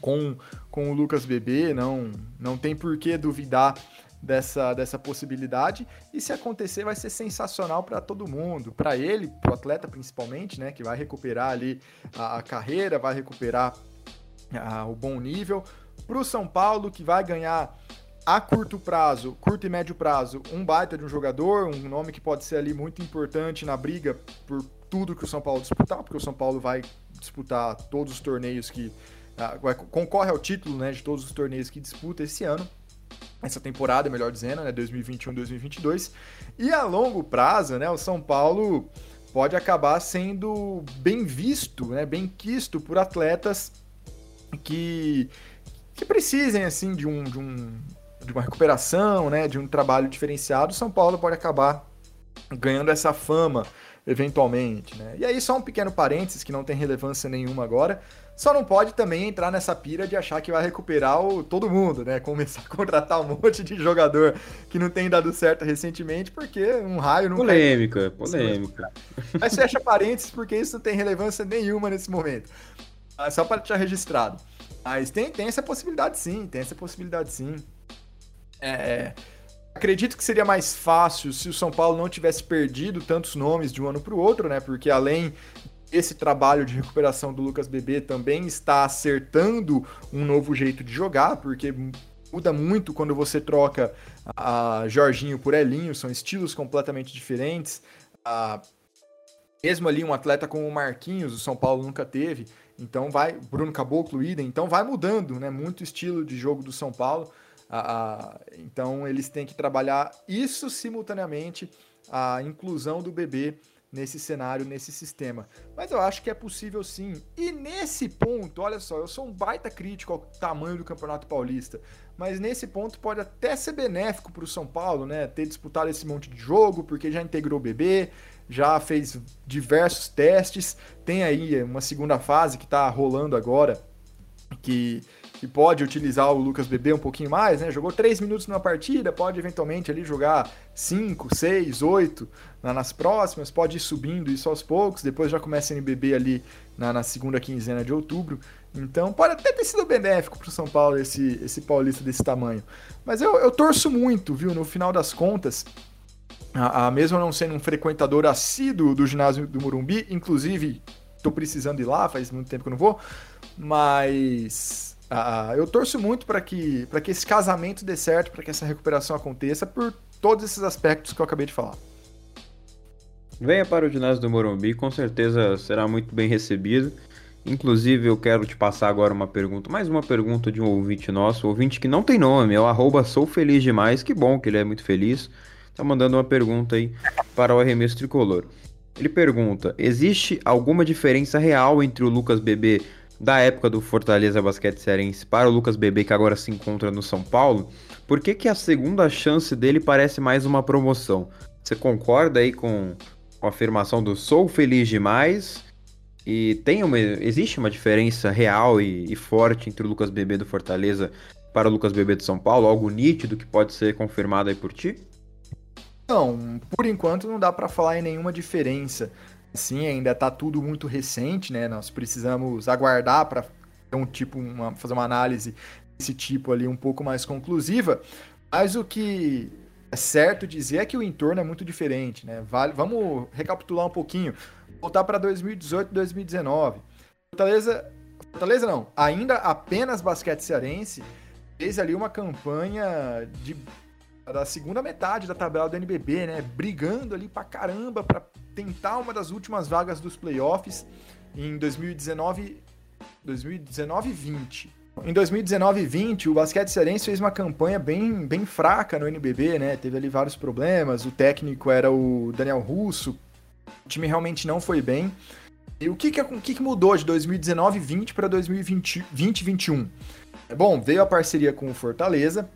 Speaker 2: com, com o Lucas Bebê, não, não tem por que duvidar dessa, dessa possibilidade. E se acontecer, vai ser sensacional para todo mundo, para ele, para o atleta principalmente, né, que vai recuperar ali a, a carreira, vai recuperar a, o bom nível. Para o São Paulo, que vai ganhar a curto prazo, curto e médio prazo, um baita de um jogador, um nome que pode ser ali muito importante na briga por tudo que o São Paulo disputar, porque o São Paulo vai disputar todos os torneios que. Uh, concorre ao título né, de todos os torneios que disputa esse ano essa temporada, melhor dizendo, né, 2021-2022. E a longo prazo, né, o São Paulo pode acabar sendo bem visto, né, bem quisto por atletas que, que precisem assim de um, de um de uma recuperação, né, de um trabalho diferenciado. O São Paulo pode acabar ganhando essa fama eventualmente, né? E aí só um pequeno parênteses que não tem relevância nenhuma agora, só não pode também entrar nessa pira de achar que vai recuperar o, todo mundo, né? Começar a [LAUGHS] contratar um monte de jogador que não tem dado certo recentemente, porque um raio não
Speaker 1: Polêmica, polêmica.
Speaker 2: Mas fecha parênteses, porque isso não tem relevância nenhuma nesse momento. É só para deixar registrado. Mas tem, tem essa possibilidade sim, tem essa possibilidade sim. É, acredito que seria mais fácil se o São Paulo não tivesse perdido tantos nomes de um ano para o outro, né? Porque além esse trabalho de recuperação do Lucas Bebê também está acertando um novo jeito de jogar, porque muda muito quando você troca a Jorginho por Elinho, são estilos completamente diferentes. A, mesmo ali um atleta como o Marquinhos, o São Paulo nunca teve, então vai, Bruno Caboclo, idem, então vai mudando, né? Muito estilo de jogo do São Paulo. A, então eles têm que trabalhar isso simultaneamente, a inclusão do bebê nesse cenário, nesse sistema. Mas eu acho que é possível sim. E nesse ponto, olha só, eu sou um baita crítico ao tamanho do Campeonato Paulista, mas nesse ponto pode até ser benéfico para o São Paulo, né? Ter disputado esse monte de jogo, porque já integrou o bebê, já fez diversos testes, tem aí uma segunda fase que está rolando agora, que que pode utilizar o Lucas Bebê um pouquinho mais, né? Jogou 3 minutos numa partida, pode eventualmente ali jogar 5, 6, 8 nas próximas, pode ir subindo isso aos poucos, depois já começa a NBB ali na, na segunda quinzena de outubro. Então pode até ter sido benéfico para o São Paulo esse, esse paulista desse tamanho. Mas eu, eu torço muito, viu? No final das contas, a, a, mesmo não sendo um frequentador assíduo do ginásio do Morumbi, inclusive estou precisando ir lá, faz muito tempo que eu não vou, mas ah, eu torço muito para que, que esse casamento dê certo, para que essa recuperação aconteça, por todos esses aspectos que eu acabei de falar.
Speaker 1: Venha para o ginásio do Morumbi, com certeza será muito bem recebido. Inclusive, eu quero te passar agora uma pergunta, mais uma pergunta de um ouvinte nosso, ouvinte que não tem nome, é o arroba sou feliz demais, que bom que ele é muito feliz. Tá mandando uma pergunta aí para o arremesso tricolor. Ele pergunta: existe alguma diferença real entre o Lucas Bebê da época do Fortaleza Basquete Cearense para o Lucas Bebê que agora se encontra no São Paulo? Por que, que a segunda chance dele parece mais uma promoção? Você concorda aí com, a afirmação do sou feliz demais? E tem uma, existe uma diferença real e, e forte entre o Lucas Bebê do Fortaleza para o Lucas Bebê do São Paulo? Algo nítido que pode ser confirmado aí por ti?
Speaker 2: Não, por enquanto não dá para falar em nenhuma diferença. Sim, ainda tá tudo muito recente, né? Nós precisamos aguardar para um tipo, uma, fazer uma análise desse tipo ali um pouco mais conclusiva. Mas o que é certo dizer é que o entorno é muito diferente, né? Vale, vamos recapitular um pouquinho, voltar para 2018, 2019. Fortaleza, Fortaleza não, ainda apenas basquete cearense fez ali uma campanha de da segunda metade da tabela do NBB, né? Brigando ali pra caramba para tentar uma das últimas vagas dos playoffs em 2019, 2019 e 20. Em 2019 e 20, o basquete cearense fez uma campanha bem, bem fraca no NBB, né? Teve ali vários problemas. O técnico era o Daniel Russo. O time realmente não foi bem. E o que, que, o que, que mudou de 2019 e 20 para 2020 2021? Bom, veio a parceria com o Fortaleza,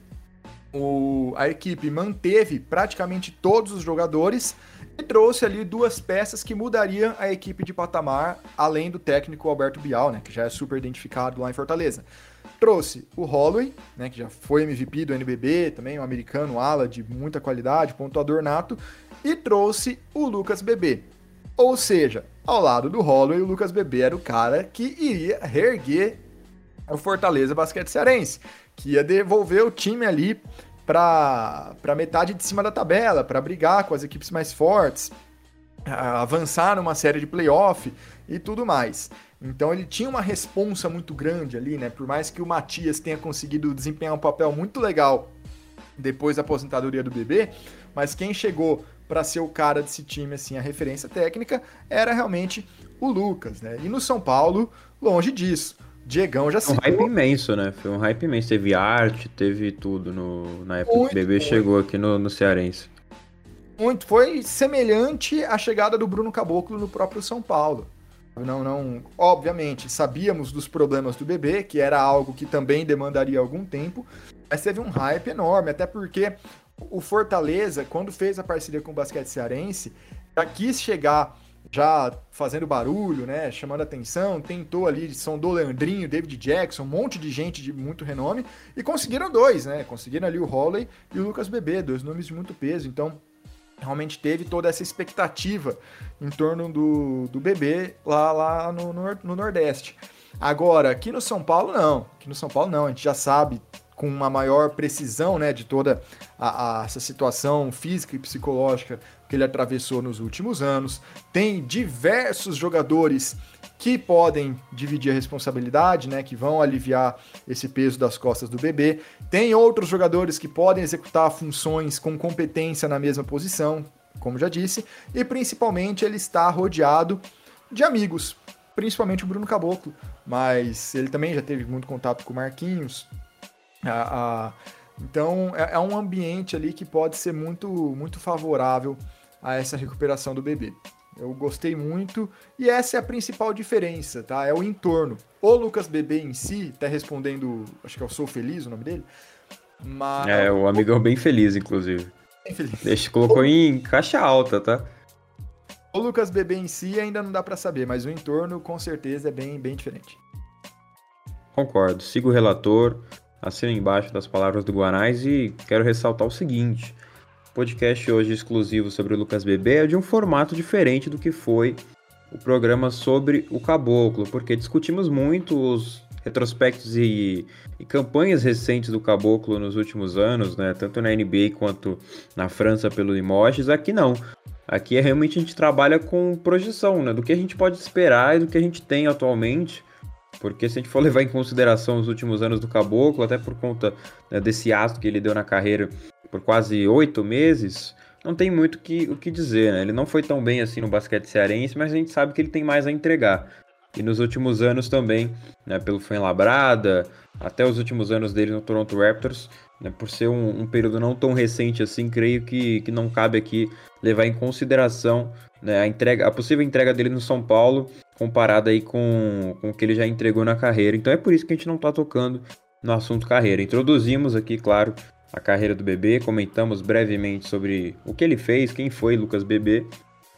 Speaker 2: o, a equipe manteve praticamente todos os jogadores e trouxe ali duas peças que mudariam a equipe de patamar, além do técnico Alberto Bial, né, que já é super identificado lá em Fortaleza. Trouxe o Holloway, né, que já foi MVP do NBB, também um americano ala de muita qualidade, pontuador nato, e trouxe o Lucas Bebê. Ou seja, ao lado do Holloway, o Lucas Bebê era o cara que iria reerguer o Fortaleza Basquete Cearense que ia devolver o time ali para metade de cima da tabela, para brigar com as equipes mais fortes, avançar numa série de playoff e tudo mais. Então ele tinha uma responsa muito grande ali, né? Por mais que o Matias tenha conseguido desempenhar um papel muito legal depois da aposentadoria do bebê, mas quem chegou para ser o cara desse time, assim, a referência técnica, era realmente o Lucas, né? E no São Paulo, longe disso. Diegão já
Speaker 1: se. Um hype imenso, né? Foi um hype imenso. Teve arte, teve tudo no, na época muito, que o bebê muito. chegou aqui no, no Cearense.
Speaker 2: Muito. Foi semelhante à chegada do Bruno Caboclo no próprio São Paulo. Não, não. Obviamente, sabíamos dos problemas do bebê, que era algo que também demandaria algum tempo, mas teve um hype enorme, até porque o Fortaleza, quando fez a parceria com o basquete cearense, já quis chegar já fazendo barulho, né, chamando atenção, tentou ali, sondou Leandrinho, David Jackson, um monte de gente de muito renome, e conseguiram dois, né, conseguiram ali o Holley e o Lucas Bebê, dois nomes de muito peso, então realmente teve toda essa expectativa em torno do, do bebê lá, lá no, no, no Nordeste. Agora, aqui no São Paulo, não. Aqui no São Paulo, não. A gente já sabe com uma maior precisão né, de toda a, a, essa situação física e psicológica que ele atravessou nos últimos anos. Tem diversos jogadores que podem dividir a responsabilidade, né, que vão aliviar esse peso das costas do bebê. Tem outros jogadores que podem executar funções com competência na mesma posição, como já disse, e principalmente ele está rodeado de amigos, principalmente o Bruno Caboclo, mas ele também já teve muito contato com o Marquinhos. A, a, então é, é um ambiente ali que pode ser muito, muito favorável a essa recuperação do bebê. Eu gostei muito e essa é a principal diferença, tá? É o entorno. O Lucas Bebê em si tá respondendo, acho que é o Sou Feliz o nome dele.
Speaker 1: Mas... É, o amigão bem feliz, inclusive. Bem feliz. Deixa, colocou em caixa alta, tá?
Speaker 2: O Lucas Bebê em si ainda não dá para saber, mas o entorno com certeza é bem, bem diferente.
Speaker 1: Concordo. Sigo o relator, assino embaixo das palavras do Guanais e quero ressaltar o seguinte podcast hoje exclusivo sobre o Lucas Bebê é de um formato diferente do que foi o programa sobre o Caboclo, porque discutimos muito os retrospectos e, e, campanhas recentes do Caboclo nos últimos anos, né? Tanto na NBA quanto na França pelo Limoges. Aqui não. Aqui é realmente a gente trabalha com projeção, né? Do que a gente pode esperar e do que a gente tem atualmente. Porque se a gente for [LAUGHS] levar em consideração os últimos anos do Caboclo, até por conta né, desse ato que ele deu na carreira por quase oito meses, não tem muito que, o que dizer, né? Ele não foi tão bem assim no basquete cearense, mas a gente sabe que ele tem mais a entregar. e nos últimos anos também, né, pelo Fuenlabrada, até os últimos anos dele no Toronto Raptors, né, por ser um, um, período não tão recente assim, creio que, que não cabe aqui levar em consideração né, a, entrega, a possível entrega dele no São Paulo, comparada aí com, com o que ele já entregou na carreira. Então é por isso que a gente não está tocando no assunto carreira. Introduzimos aqui, claro, a carreira do Bebê, comentamos brevemente sobre o que ele fez, quem foi Lucas Bebê,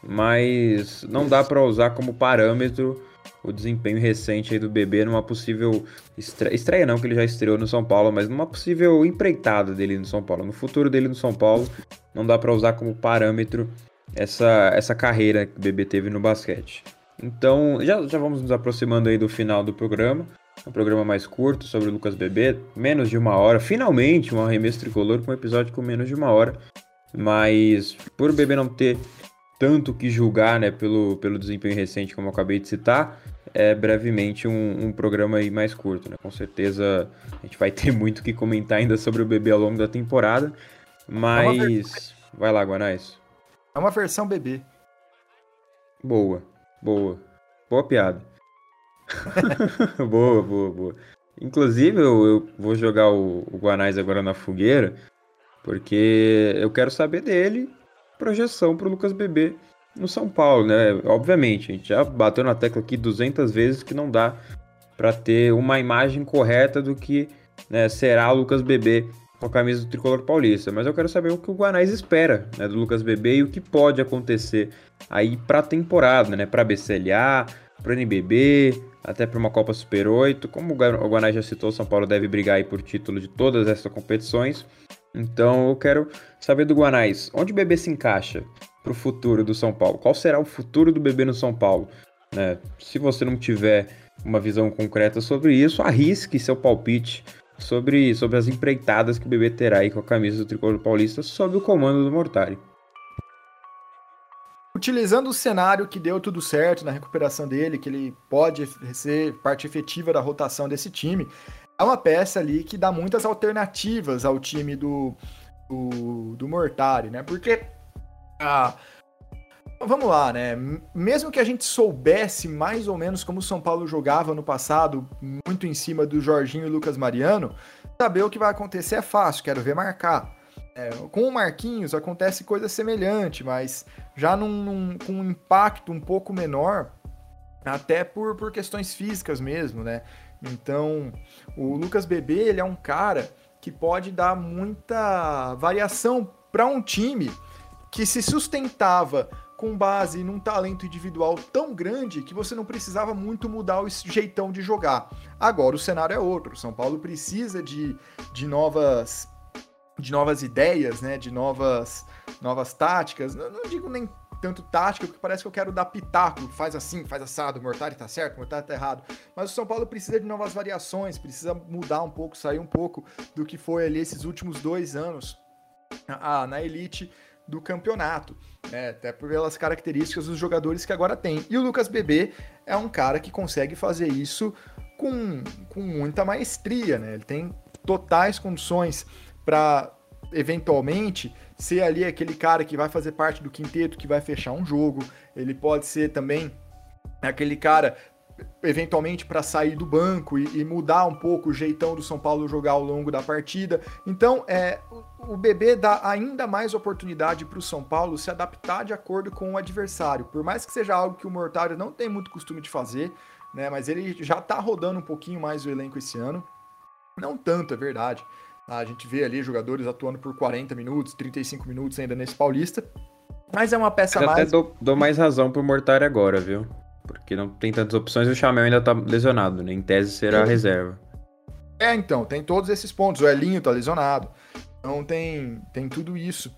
Speaker 1: mas não dá para usar como parâmetro o desempenho recente do Bebê numa possível estreia, estreia não, que ele já estreou no São Paulo, mas numa possível empreitada dele no São Paulo, no futuro dele no São Paulo, não dá para usar como parâmetro essa, essa carreira que o Bebê teve no basquete. Então, já, já vamos nos aproximando aí do final do programa, um programa mais curto sobre o Lucas Bebê, menos de uma hora, finalmente um arremesso tricolor com um episódio com menos de uma hora, mas por o Bebê não ter tanto que julgar, né, pelo, pelo desempenho recente, como eu acabei de citar, é brevemente um, um programa aí mais curto, né? Com certeza a gente vai ter [LAUGHS] muito que comentar ainda sobre o bebê ao longo da temporada, mas é vai lá, Guanais.
Speaker 2: É uma versão bebê.
Speaker 1: Boa, boa, boa piada. [LAUGHS] boa, boa, boa. Inclusive eu, eu vou jogar o, o Guanais agora na fogueira, porque eu quero saber dele projeção para o Lucas Bebê no São Paulo, né? Obviamente, a gente já bateu na tecla aqui 200 vezes que não dá para ter uma imagem correta do que né, será o Lucas Bebê com a camisa do tricolor paulista. Mas eu quero saber o que o Guanais espera né, do Lucas Bebê e o que pode acontecer aí para a temporada, né? Para BCLA, para NBB, até para uma Copa Super 8. Como o Guanais já citou, São Paulo deve brigar aí por título de todas essas competições. Então eu quero saber do Guanais, onde o bebê se encaixa para o futuro do São Paulo? Qual será o futuro do bebê no São Paulo? Né? Se você não tiver uma visão concreta sobre isso, arrisque seu palpite sobre, sobre as empreitadas que o bebê terá aí com a camisa do Tricolor Paulista sob o comando do Mortari.
Speaker 2: Utilizando o cenário que deu tudo certo na recuperação dele, que ele pode ser parte efetiva da rotação desse time, é uma peça ali que dá muitas alternativas ao time do, do, do Mortari, né? Porque, ah, vamos lá, né? Mesmo que a gente soubesse mais ou menos como o São Paulo jogava no passado, muito em cima do Jorginho e Lucas Mariano, saber o que vai acontecer é fácil, quero ver marcar. É, com o Marquinhos acontece coisa semelhante, mas já num, num, com um impacto um pouco menor, até por, por questões físicas mesmo, né? Então, o Lucas Bebê, ele é um cara que pode dar muita variação para um time que se sustentava com base num talento individual tão grande que você não precisava muito mudar o jeitão de jogar. Agora o cenário é outro. São Paulo precisa de, de novas de novas ideias, né, de novas novas táticas. Não, não digo nem tanto tática, porque parece que eu quero dar pitaco, faz assim, faz assado, Mortari tá certo, Mortari tá errado. Mas o São Paulo precisa de novas variações, precisa mudar um pouco, sair um pouco do que foi ali esses últimos dois anos ah, na elite do campeonato, né? até pelas características dos jogadores que agora tem. E o Lucas Bebê é um cara que consegue fazer isso com, com muita maestria, né? Ele tem totais condições para eventualmente ser ali aquele cara que vai fazer parte do quinteto, que vai fechar um jogo. Ele pode ser também aquele cara eventualmente para sair do banco e, e, mudar um pouco o jeitão do São Paulo jogar ao longo da partida. Então, é, o, o bebê dá ainda mais oportunidade para o São Paulo se adaptar de acordo com o adversário. Por mais que seja algo que o Mortário não tem muito costume de fazer, né? Mas ele já está rodando um pouquinho mais o elenco esse ano. Não tanto, é verdade. A gente vê ali jogadores atuando por 40 minutos, 35 minutos ainda nesse Paulista. Mas é uma peça
Speaker 1: Eu
Speaker 2: mais.
Speaker 1: até dou, dou, mais razão pro Mortari agora, viu? Porque não tem tantas opções e o Chamel ainda tá lesionado, né? Em tese será a reserva.
Speaker 2: É, então, tem todos esses pontos. O Elinho tá lesionado. Então tem, tem tudo isso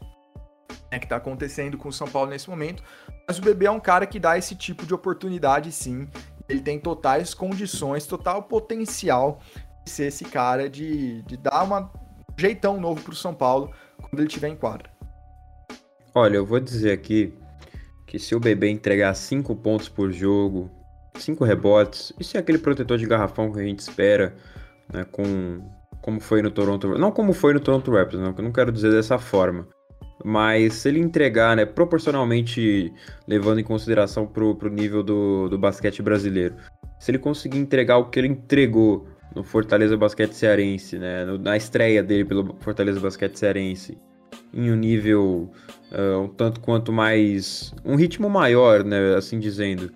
Speaker 2: né, que tá acontecendo com o São Paulo nesse momento. Mas o Bebê é um cara que dá esse tipo de oportunidade, sim. Ele tem totais condições, total potencial ser esse cara de, de dar um jeitão novo pro São Paulo quando ele estiver em quadra.
Speaker 1: Olha, eu vou dizer aqui que se o bebê entregar 5 pontos por jogo, 5 rebotes, isso é aquele protetor de garrafão que a gente espera, né, com como foi no Toronto, não como foi no Toronto Raptors, não, não quero dizer dessa forma, mas se ele entregar, né, proporcionalmente levando em consideração pro, pro nível do, do basquete brasileiro, se ele conseguir entregar o que ele entregou no Fortaleza Basquete Cearense, né, na estreia dele pelo Fortaleza Basquete Cearense, em um nível uh, um tanto quanto mais. um ritmo maior, né, assim dizendo,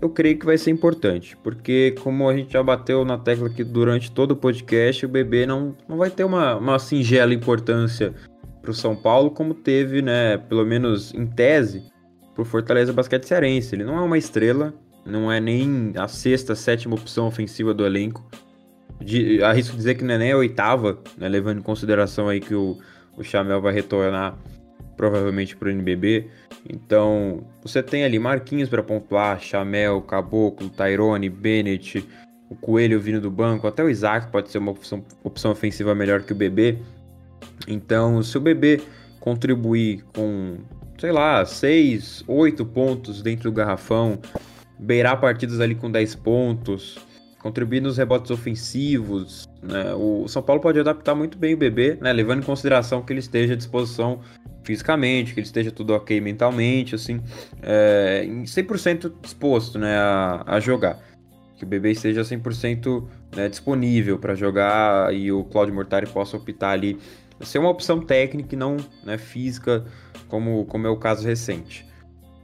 Speaker 1: eu creio que vai ser importante, porque como a gente já bateu na tecla aqui durante todo o podcast, o bebê não, não vai ter uma, uma singela importância para o São Paulo, como teve, né, pelo menos em tese, para o Fortaleza Basquete Cearense. Ele não é uma estrela, não é nem a sexta, sétima opção ofensiva do elenco. De, arrisco dizer que não é nem a oitava, né, levando em consideração aí que o, o Chamel vai retornar provavelmente para o NBB. Então, você tem ali Marquinhos para pontuar, Chamel, Caboclo, Tyrone, Bennett, o Coelho vindo do banco, até o Isaac pode ser uma opção, opção ofensiva melhor que o BB. Então, se o BB contribuir com, sei lá, 6, 8 pontos dentro do garrafão, beirar partidas ali com 10 pontos, contribuir nos rebotes ofensivos, né? O São Paulo pode adaptar muito bem o BB, né? levando em consideração que ele esteja à disposição fisicamente, que ele esteja tudo ok mentalmente, assim, é, 100% disposto né, a, a jogar. Que o BB esteja 100% né, disponível para jogar e o Claudio Mortari possa optar ali ser uma opção técnica e não né, física, como, como é o caso recente.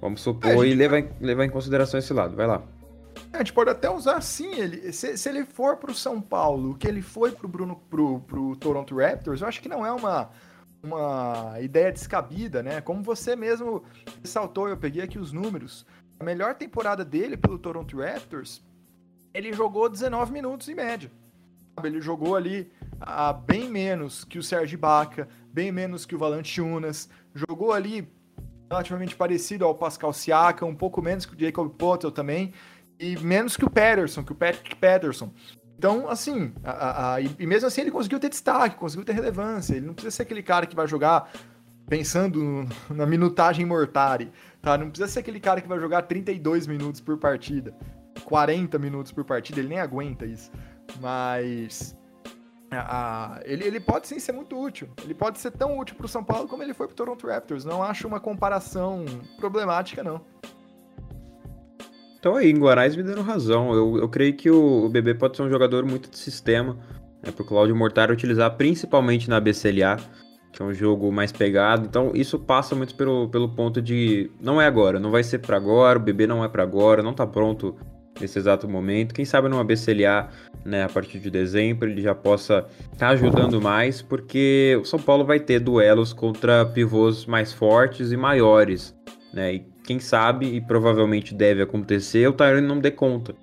Speaker 1: Vamos supor é, e levar, levar em consideração esse lado. Vai lá.
Speaker 2: A gente pode até usar sim ele. Se, se ele for para o São Paulo, que ele foi para o Bruno pro, pro Toronto Raptors, eu acho que não é uma, uma ideia descabida, né? Como você mesmo ressaltou, eu peguei aqui os números. A melhor temporada dele pelo Toronto Raptors, ele jogou 19 minutos em média. Ele jogou ali a bem menos que o Sérgio Baca, bem menos que o Valanciunas, jogou ali relativamente parecido ao Pascal Siakam, um pouco menos que o Jacob Potter também, e menos que o Patterson, que o Patrick Patterson. Então, assim, a, a, e mesmo assim ele conseguiu ter destaque, conseguiu ter relevância. Ele não precisa ser aquele cara que vai jogar pensando na minutagem mortari, tá? Não precisa ser aquele cara que vai jogar 32 minutos por partida, 40 minutos por partida, ele nem aguenta isso. Mas a, ele, ele pode sim ser muito útil. Ele pode ser tão útil para o São Paulo como ele foi para o Toronto Raptors. Não acho uma comparação problemática, não.
Speaker 1: Então aí, Guarais me dando razão. Eu, eu creio que o, o BB pode ser um jogador muito de sistema. Né, para o Claudio Mortari utilizar principalmente na BCLA, que é um jogo mais pegado. Então isso passa muito pelo, pelo ponto de não é agora, não vai ser para agora, o BB não é para agora, não está pronto nesse exato momento. Quem sabe numa BCLA, né, a partir de dezembro, ele já possa estar tá ajudando mais, porque o São Paulo vai ter duelos contra pivôs mais fortes e maiores, né? E quem sabe, e provavelmente deve acontecer, o Tyrone não dê conta.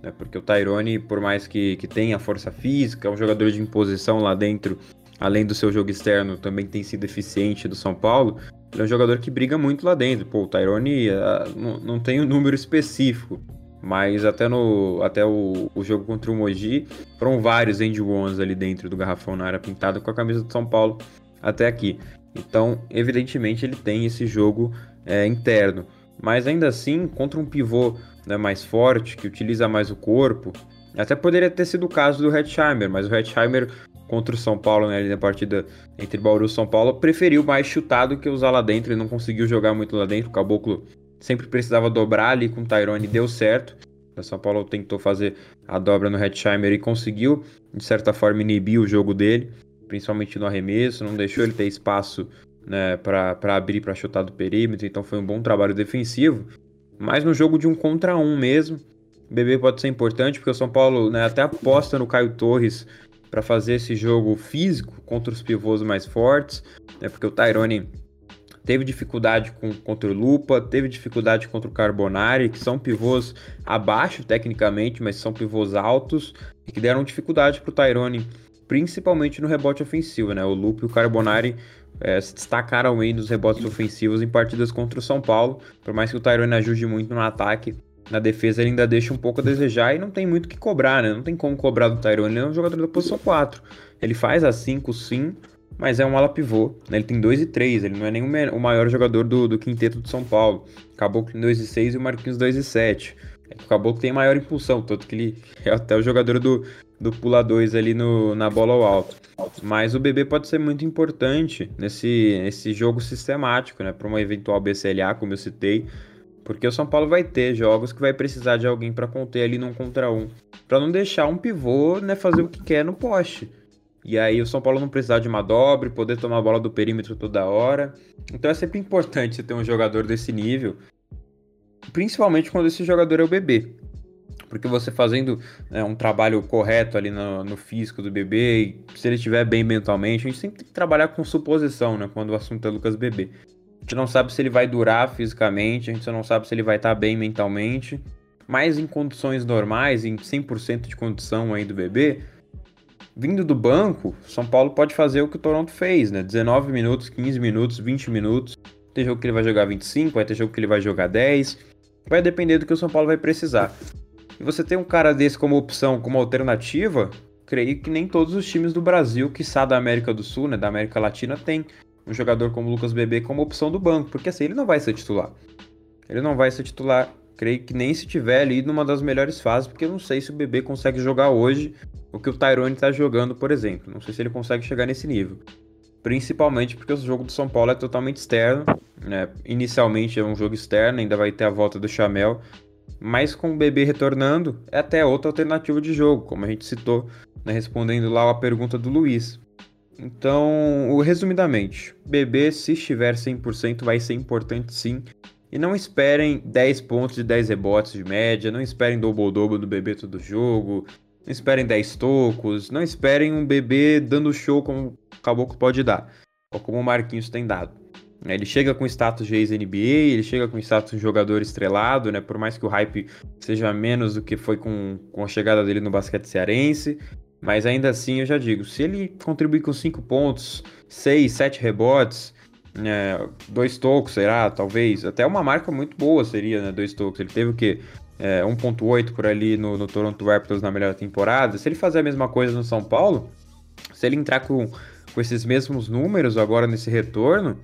Speaker 1: Né? Porque o Tyrone, por mais que, que tenha força física, é um jogador de imposição lá dentro, além do seu jogo externo, também tem sido eficiente do São Paulo. Ele é um jogador que briga muito lá dentro. Pô, o Tyrone uh, não, não tem um número específico, mas até, no, até o, o jogo contra o Mogi, foram vários end ones ali dentro do garrafão na área pintada com a camisa do São Paulo até aqui. Então, evidentemente, ele tem esse jogo é, interno. Mas ainda assim, contra um pivô né, mais forte, que utiliza mais o corpo, até poderia ter sido o caso do Hetzheimer, mas o Hetzheimer contra o São Paulo, né, ali na partida entre Bauru e São Paulo, preferiu mais chutar do que usar lá dentro, ele não conseguiu jogar muito lá dentro, o Caboclo sempre precisava dobrar ali com o Tyrone, deu certo. O São Paulo tentou fazer a dobra no Hetzheimer e conseguiu, de certa forma, inibir o jogo dele, principalmente no arremesso, não deixou ele ter espaço né, para abrir para chutar do perímetro, então foi um bom trabalho defensivo. Mas no jogo de um contra um mesmo, o BB pode ser importante, porque o São Paulo né, até aposta no Caio Torres para fazer esse jogo físico contra os pivôs mais fortes, né, porque o Tyrone teve dificuldade com, contra o Lupa, teve dificuldade contra o Carbonari, que são pivôs abaixo tecnicamente, mas são pivôs altos e que deram dificuldade para o Tyrone, principalmente no rebote ofensivo. Né? O Lupa e o Carbonari é, se destacaram aí nos rebotes ofensivos em partidas contra o São Paulo. Por mais que o Tyrone ajude muito no ataque, na defesa ele ainda deixa um pouco a desejar e não tem muito o que cobrar, né? Não tem como cobrar do Tyrone, ele é um jogador da posição 4. Ele faz a 5 sim, mas é um ala pivô, né? Ele tem 2 e 3, ele não é nem o maior jogador do, do quinteto de São Paulo. Acabou com 2 e 6 e o Marquinhos 2 e 7. Acabou que tem maior impulsão, tanto que ele [LAUGHS] é até o jogador do, do pula 2 ali no, na bola ao alto. Mas o BB pode ser muito importante nesse, nesse jogo sistemático, né? Para uma eventual BCLA, como eu citei. Porque o São Paulo vai ter jogos que vai precisar de alguém para conter ali num contra um, para não deixar um pivô, né, fazer o que quer no poste. E aí o São Paulo não precisar de uma dobre, poder tomar a bola do perímetro toda hora. Então é sempre importante ter um jogador desse nível, principalmente quando esse jogador é o bebê. Porque você fazendo né, um trabalho correto ali no, no, físico do bebê, se ele estiver bem mentalmente, a gente sempre tem que trabalhar com suposição, né? Quando o assunto é Lucas Bebê. A gente não sabe se ele vai durar fisicamente, a gente só não sabe se ele vai estar bem mentalmente. Mas em condições normais, em 100% de condição aí do bebê, vindo do banco, São Paulo pode fazer o que o Toronto fez, né? 19 minutos, 15 minutos, 20 minutos. Tem jogo que ele vai jogar 25, vai ter jogo que ele vai jogar 10. Vai depender do que o São Paulo vai precisar. E você tem um cara desse como opção, como alternativa, creio que nem todos os times do Brasil, que da América do Sul, né, da América Latina, tem um jogador como o Lucas Bebê como opção do banco, porque assim, ele não vai ser titular. Ele não vai ser titular, creio que nem se tiver ali numa das melhores fases, porque eu não sei se o Bebê consegue jogar hoje o que o Tyrone está jogando, por exemplo. Não sei se ele consegue chegar nesse nível. Principalmente porque o jogo do São Paulo é totalmente externo. Né? Inicialmente é um jogo externo, ainda vai ter a volta do Chamel. Mas com o bebê retornando, é até outra alternativa de jogo, como a gente citou, né, respondendo lá a pergunta do Luiz. Então, resumidamente, bebê, se estiver 100%, vai ser importante sim. E não esperem 10 pontos e 10 rebotes de média, não esperem double-double do bebê todo jogo, não esperem 10 tocos, não esperem um bebê dando show como o Caboclo pode dar, ou como o Marquinhos tem dado. Né, ele chega com status de ex-NBA, ele chega com status de jogador estrelado, né? Por mais que o hype seja menos do que foi com, com a chegada dele no basquete cearense. Mas ainda assim, eu já digo, se ele contribuir com 5 pontos, 6, 7 rebotes, né, dois tocos, será? Talvez. Até uma marca muito boa seria, né? Dois tocos. Ele teve o quê? É, 1.8 por ali no, no Toronto Raptors na melhor temporada. Se ele fazer a mesma coisa no São Paulo, se ele entrar com, com esses mesmos números agora nesse retorno,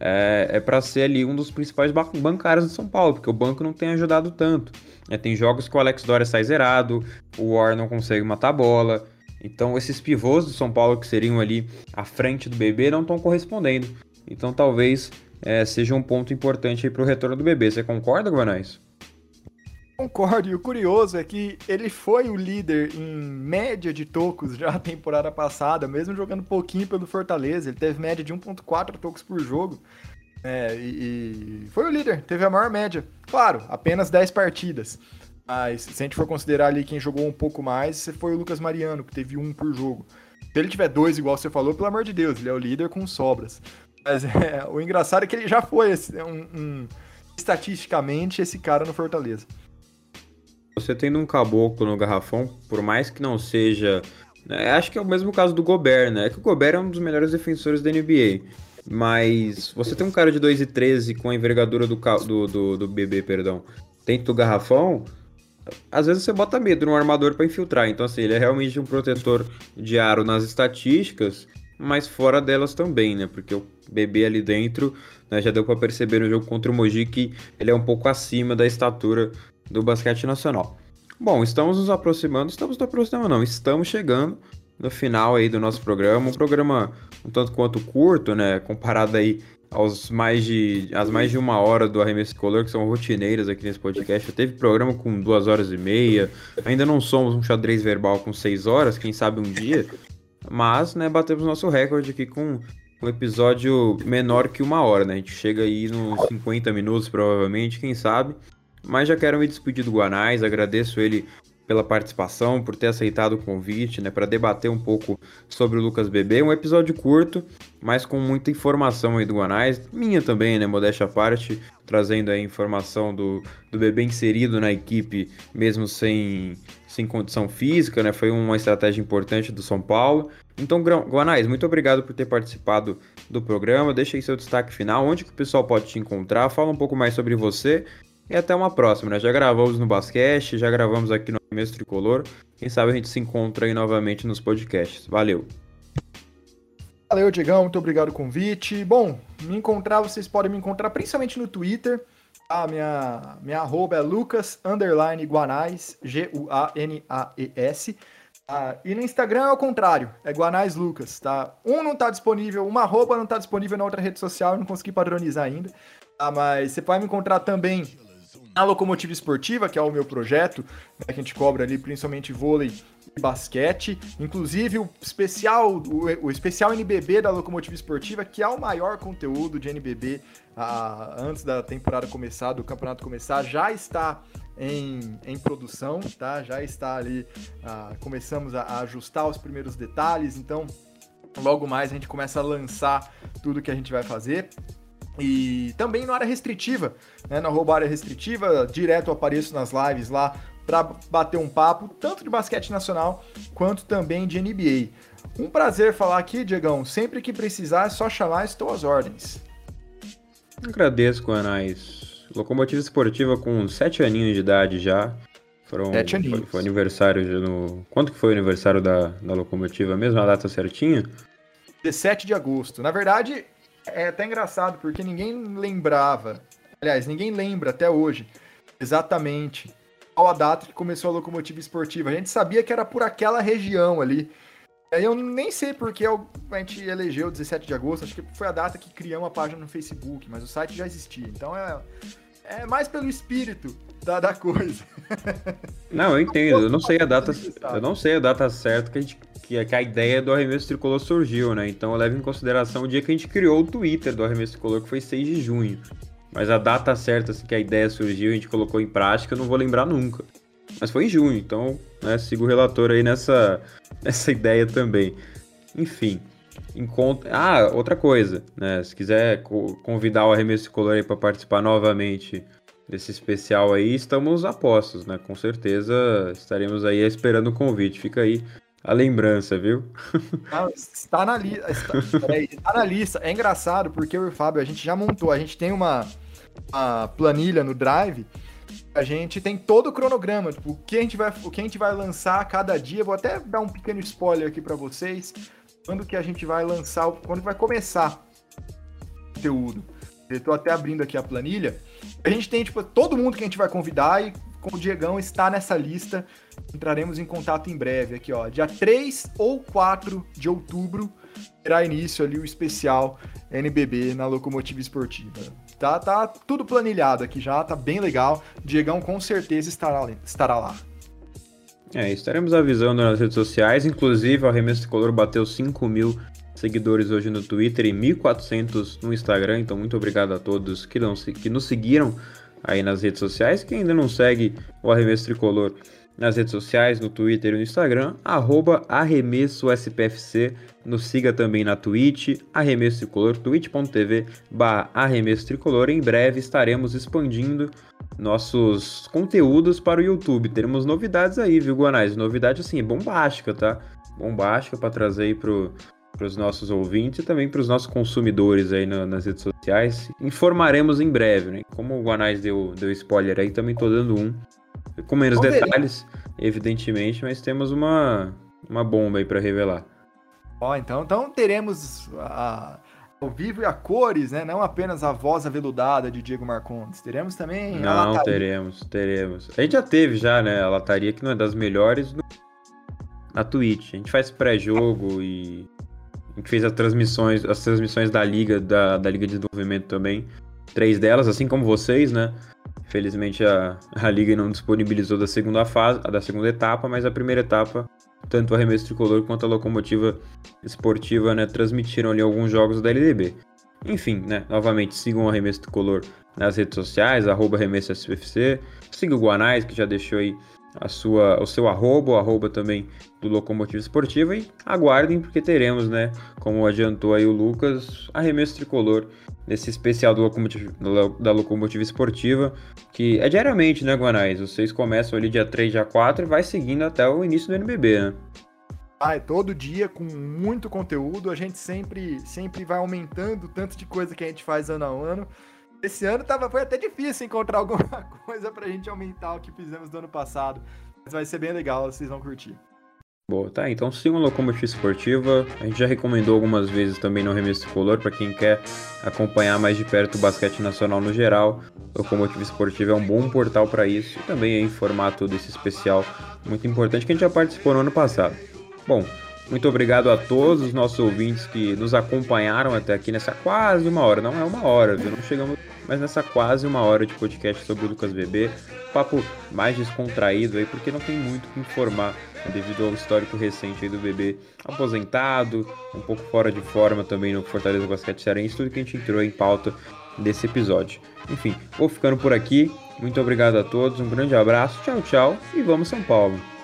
Speaker 1: é, é para ser ali um dos principais bancários do São Paulo, porque o banco não tem ajudado tanto. É, tem jogos que o Alex Dória sai zerado, o War não consegue matar a bola. Então esses pivôs do São Paulo que seriam ali à frente do BB não estão correspondendo. Então talvez é, seja um ponto importante para o retorno do BB. Você concorda, Guanais?
Speaker 2: Concordo, e o curioso é que ele foi o líder em média de tocos já na temporada passada, mesmo jogando pouquinho pelo Fortaleza. Ele teve média de 1,4 tocos por jogo. É, e, e, foi o líder, teve a maior média. Claro, apenas 10 partidas. Mas se a gente for considerar ali quem jogou um pouco mais, foi o Lucas Mariano, que teve um por jogo. Se ele tiver dois, igual você falou, pelo amor de Deus, ele é o líder com sobras. Mas [LAUGHS] é, o engraçado é que ele já foi esse, um, um, estatisticamente esse cara no Fortaleza.
Speaker 1: Você tendo um caboclo no garrafão, por mais que não seja. Né, acho que é o mesmo caso do Gobert, né? É que o Gobert é um dos melhores defensores da NBA. Mas você tem um cara de 2 e 13 com a envergadura do, do, do, do bebê, perdão, dentro do garrafão, às vezes você bota medo no armador para infiltrar. Então, assim, ele é realmente um protetor de aro nas estatísticas, mas fora delas também, né? Porque o bebê ali dentro, né, já deu para perceber no jogo contra o Moji que ele é um pouco acima da estatura do basquete nacional. Bom, estamos nos aproximando, estamos nos aproximando não, estamos chegando no final aí do nosso programa, um programa um tanto quanto curto, né, comparado aí aos mais de as mais de uma hora do arremesso color que são rotineiras aqui nesse podcast. Já teve programa com duas horas e meia. Ainda não somos um xadrez verbal com seis horas, quem sabe um dia. Mas, né, batemos nosso recorde aqui com um episódio menor que uma hora, né? A gente chega aí nos 50 minutos, provavelmente, quem sabe. Mas já quero me despedir do Guanais, agradeço ele pela participação, por ter aceitado o convite, né, para debater um pouco sobre o Lucas Bebê. Um episódio curto, mas com muita informação aí do Guanais, minha também, né, modéstia à parte, trazendo a informação do, do bebê inserido na equipe, mesmo sem, sem condição física, né, foi uma estratégia importante do São Paulo. Então, Guanais, muito obrigado por ter participado do programa. Deixa aí seu destaque final, onde que o pessoal pode te encontrar, fala um pouco mais sobre você e até uma próxima, né? Já gravamos no Basquete, já gravamos aqui no Mês Tricolor. Quem sabe a gente se encontra aí novamente nos podcasts. Valeu!
Speaker 2: Valeu, Diegão, muito obrigado pelo convite. Bom, me encontrar, vocês podem me encontrar principalmente no Twitter. A minha, minha arroba é lucas, underline, guanais, G-U-A-N-A-E-S. Ah, e no Instagram é o contrário, é Guanais Lucas, tá? Um não tá disponível, uma arroba não tá disponível na outra rede social, eu não consegui padronizar ainda. Ah, mas você pode me encontrar também A Locomotiva Esportiva, que é o meu projeto, né, que a gente cobra ali principalmente vôlei e basquete. Inclusive o especial, o, o especial NBB da Locomotiva Esportiva, que é o maior conteúdo de NBB ah, antes da temporada começar, do campeonato começar, já está em, em produção, tá? Já está ali, ah, começamos a, a ajustar os primeiros detalhes, então logo mais a gente começa a lançar tudo que a gente vai fazer. E também na área restritiva, né? Na arroba área restritiva, direto eu apareço nas lives lá para bater um papo, tanto de basquete nacional quanto também de NBA. Um prazer falar aqui, Diegão. Sempre que precisar é só chamar, estou às ordens.
Speaker 1: Agradeço, Guanais. Locomotiva esportiva com sete aninhos de idade já. Foram, sete aninhos. Foi, foi aniversário no. Quanto que foi o aniversário da, da locomotiva mesmo? A data certinha?
Speaker 2: 17 de agosto. Na verdade, é até engraçado, porque ninguém lembrava. Aliás, ninguém lembra até hoje exatamente qual a data que começou a locomotiva esportiva. A gente sabia que era por aquela região ali. Aí eu nem sei porque a gente elegeu 17 de agosto, acho que foi a data que criamos a página no Facebook, mas o site já existia. Então é, é mais pelo espírito da, da coisa. [LAUGHS]
Speaker 1: Não, eu entendo. Eu não sei a data. Eu não sei a data certa que a gente que, que a ideia do arremesso tricolor surgiu, né? Então eu levo em consideração o dia que a gente criou o Twitter do arremesso tricolor, que foi 6 de junho. Mas a data certa assim, que a ideia surgiu, a gente colocou em prática, eu não vou lembrar nunca. Mas foi em junho, então né, sigo o relator aí nessa, nessa [LAUGHS] ideia também. Enfim, encontra... Ah, outra coisa, né? Se quiser convidar o arremesso tricolor aí para participar novamente desse especial aí, estamos a postos, né? Com certeza estaremos aí esperando o convite. Fica aí a lembrança, viu? [LAUGHS]
Speaker 2: está na lista. Está, está, na lista. É engraçado porque eu e o Fábio, a gente já montou, a gente tem uma, uma planilha no Drive. A gente tem todo o cronograma, tipo, o que a gente vai, o que a gente vai lançar cada dia. Vou até dar um pequeno spoiler aqui para vocês. Quando que a gente vai lançar, quando vai começar o conteúdo. Tô até abrindo aqui a planilha. A gente tem, tipo, todo mundo que a gente vai convidar e com o Diegão está nessa lista. Entraremos em contato em breve aqui, ó. Dia 3 ou 4 de outubro terá início ali o especial NBB na Locomotiva Esportiva. Tá, tá tudo planilhado aqui já, tá bem legal. Diegão com certeza estará, estará lá.
Speaker 1: É, estaremos avisando nas redes sociais, inclusive o Arremesso Tricolor bateu 5 mil seguidores hoje no Twitter e 1.400 no Instagram, então muito obrigado a todos que, não, que nos seguiram aí nas redes sociais. Quem ainda não segue o Arremesso Tricolor nas redes sociais, no Twitter e no Instagram, arroba arremessospfc. Nos siga também na Twitch, Arremesso Tricolor, twitch.tv barra Arremesso Tricolor. Em breve estaremos expandindo nossos conteúdos para o YouTube. Teremos novidades aí, viu, Guanais? Novidade assim, bombástica, tá? Bombástica para trazer aí pro, para os nossos ouvintes e também para os nossos consumidores aí no, nas redes sociais. Informaremos em breve, né? Como o Guanais deu, deu spoiler aí, também estou dando um. Com menos detalhes, evidentemente, mas temos uma, uma bomba aí para revelar.
Speaker 2: Ó, então, então teremos a, ao vivo e a cores, né? Não apenas a voz aveludada de Diego Marcondes. Teremos também.
Speaker 1: Não, teremos, teremos. A gente já teve já, né? A lataria que não é das melhores no... na Twitch. A gente faz pré-jogo e a gente fez as transmissões, as transmissões da Liga, da, da Liga de Desenvolvimento também. Três delas, assim como vocês, né? Felizmente a, a Liga não disponibilizou da segunda fase, da segunda etapa, mas a primeira etapa, tanto o arremesso tricolor quanto a locomotiva esportiva, né, transmitiram ali alguns jogos da LDB. Enfim, né, novamente sigam o arremesso tricolor nas redes sociais, arroba arremesso SPFC, siga o Guanais, que já deixou aí a sua, o seu arroba, o arroba também do Locomotiva Esportiva e aguardem porque teremos, né, como adiantou aí o Lucas, arremesso tricolor nesse especial do Locomotiva, da Locomotiva Esportiva, que é diariamente, né, Guanais? Vocês começam ali dia 3, dia 4 e vai seguindo até o início do NBB, né?
Speaker 2: Ah, é todo dia com muito conteúdo, a gente sempre, sempre vai aumentando o tanto de coisa que a gente faz ano a ano. Esse ano tava, foi até difícil encontrar [LAUGHS] alguma coisa pra gente aumentar o que fizemos do ano passado. Mas vai ser bem legal, vocês vão curtir.
Speaker 1: Boa, tá. Então sigam a Locomotiva Esportiva. A gente já recomendou algumas vezes também no Remesso Tricolor para quem quer acompanhar mais de perto o basquete nacional no geral. Locomotiva Esportiva é um bom portal para isso e também é em formato desse especial muito importante que a gente já participou no ano passado. Bom, Muito obrigado a todos os nossos ouvintes que nos acompanharam até aqui nessa quase uma hora. Não é uma hora, viu? Não chegamos, mas nessa quase uma hora de podcast sobre o Lucas Bebê. Papo mais descontraído aí, porque não tem muito o que informar devido ao histórico recente do bebê aposentado, um pouco fora de forma também no Fortaleza Basquete Cearense, tudo que a gente entrou em pauta desse episódio. Enfim, vou ficando por aqui. Muito obrigado a todos, um grande abraço, tchau, tchau e vamos São Paulo!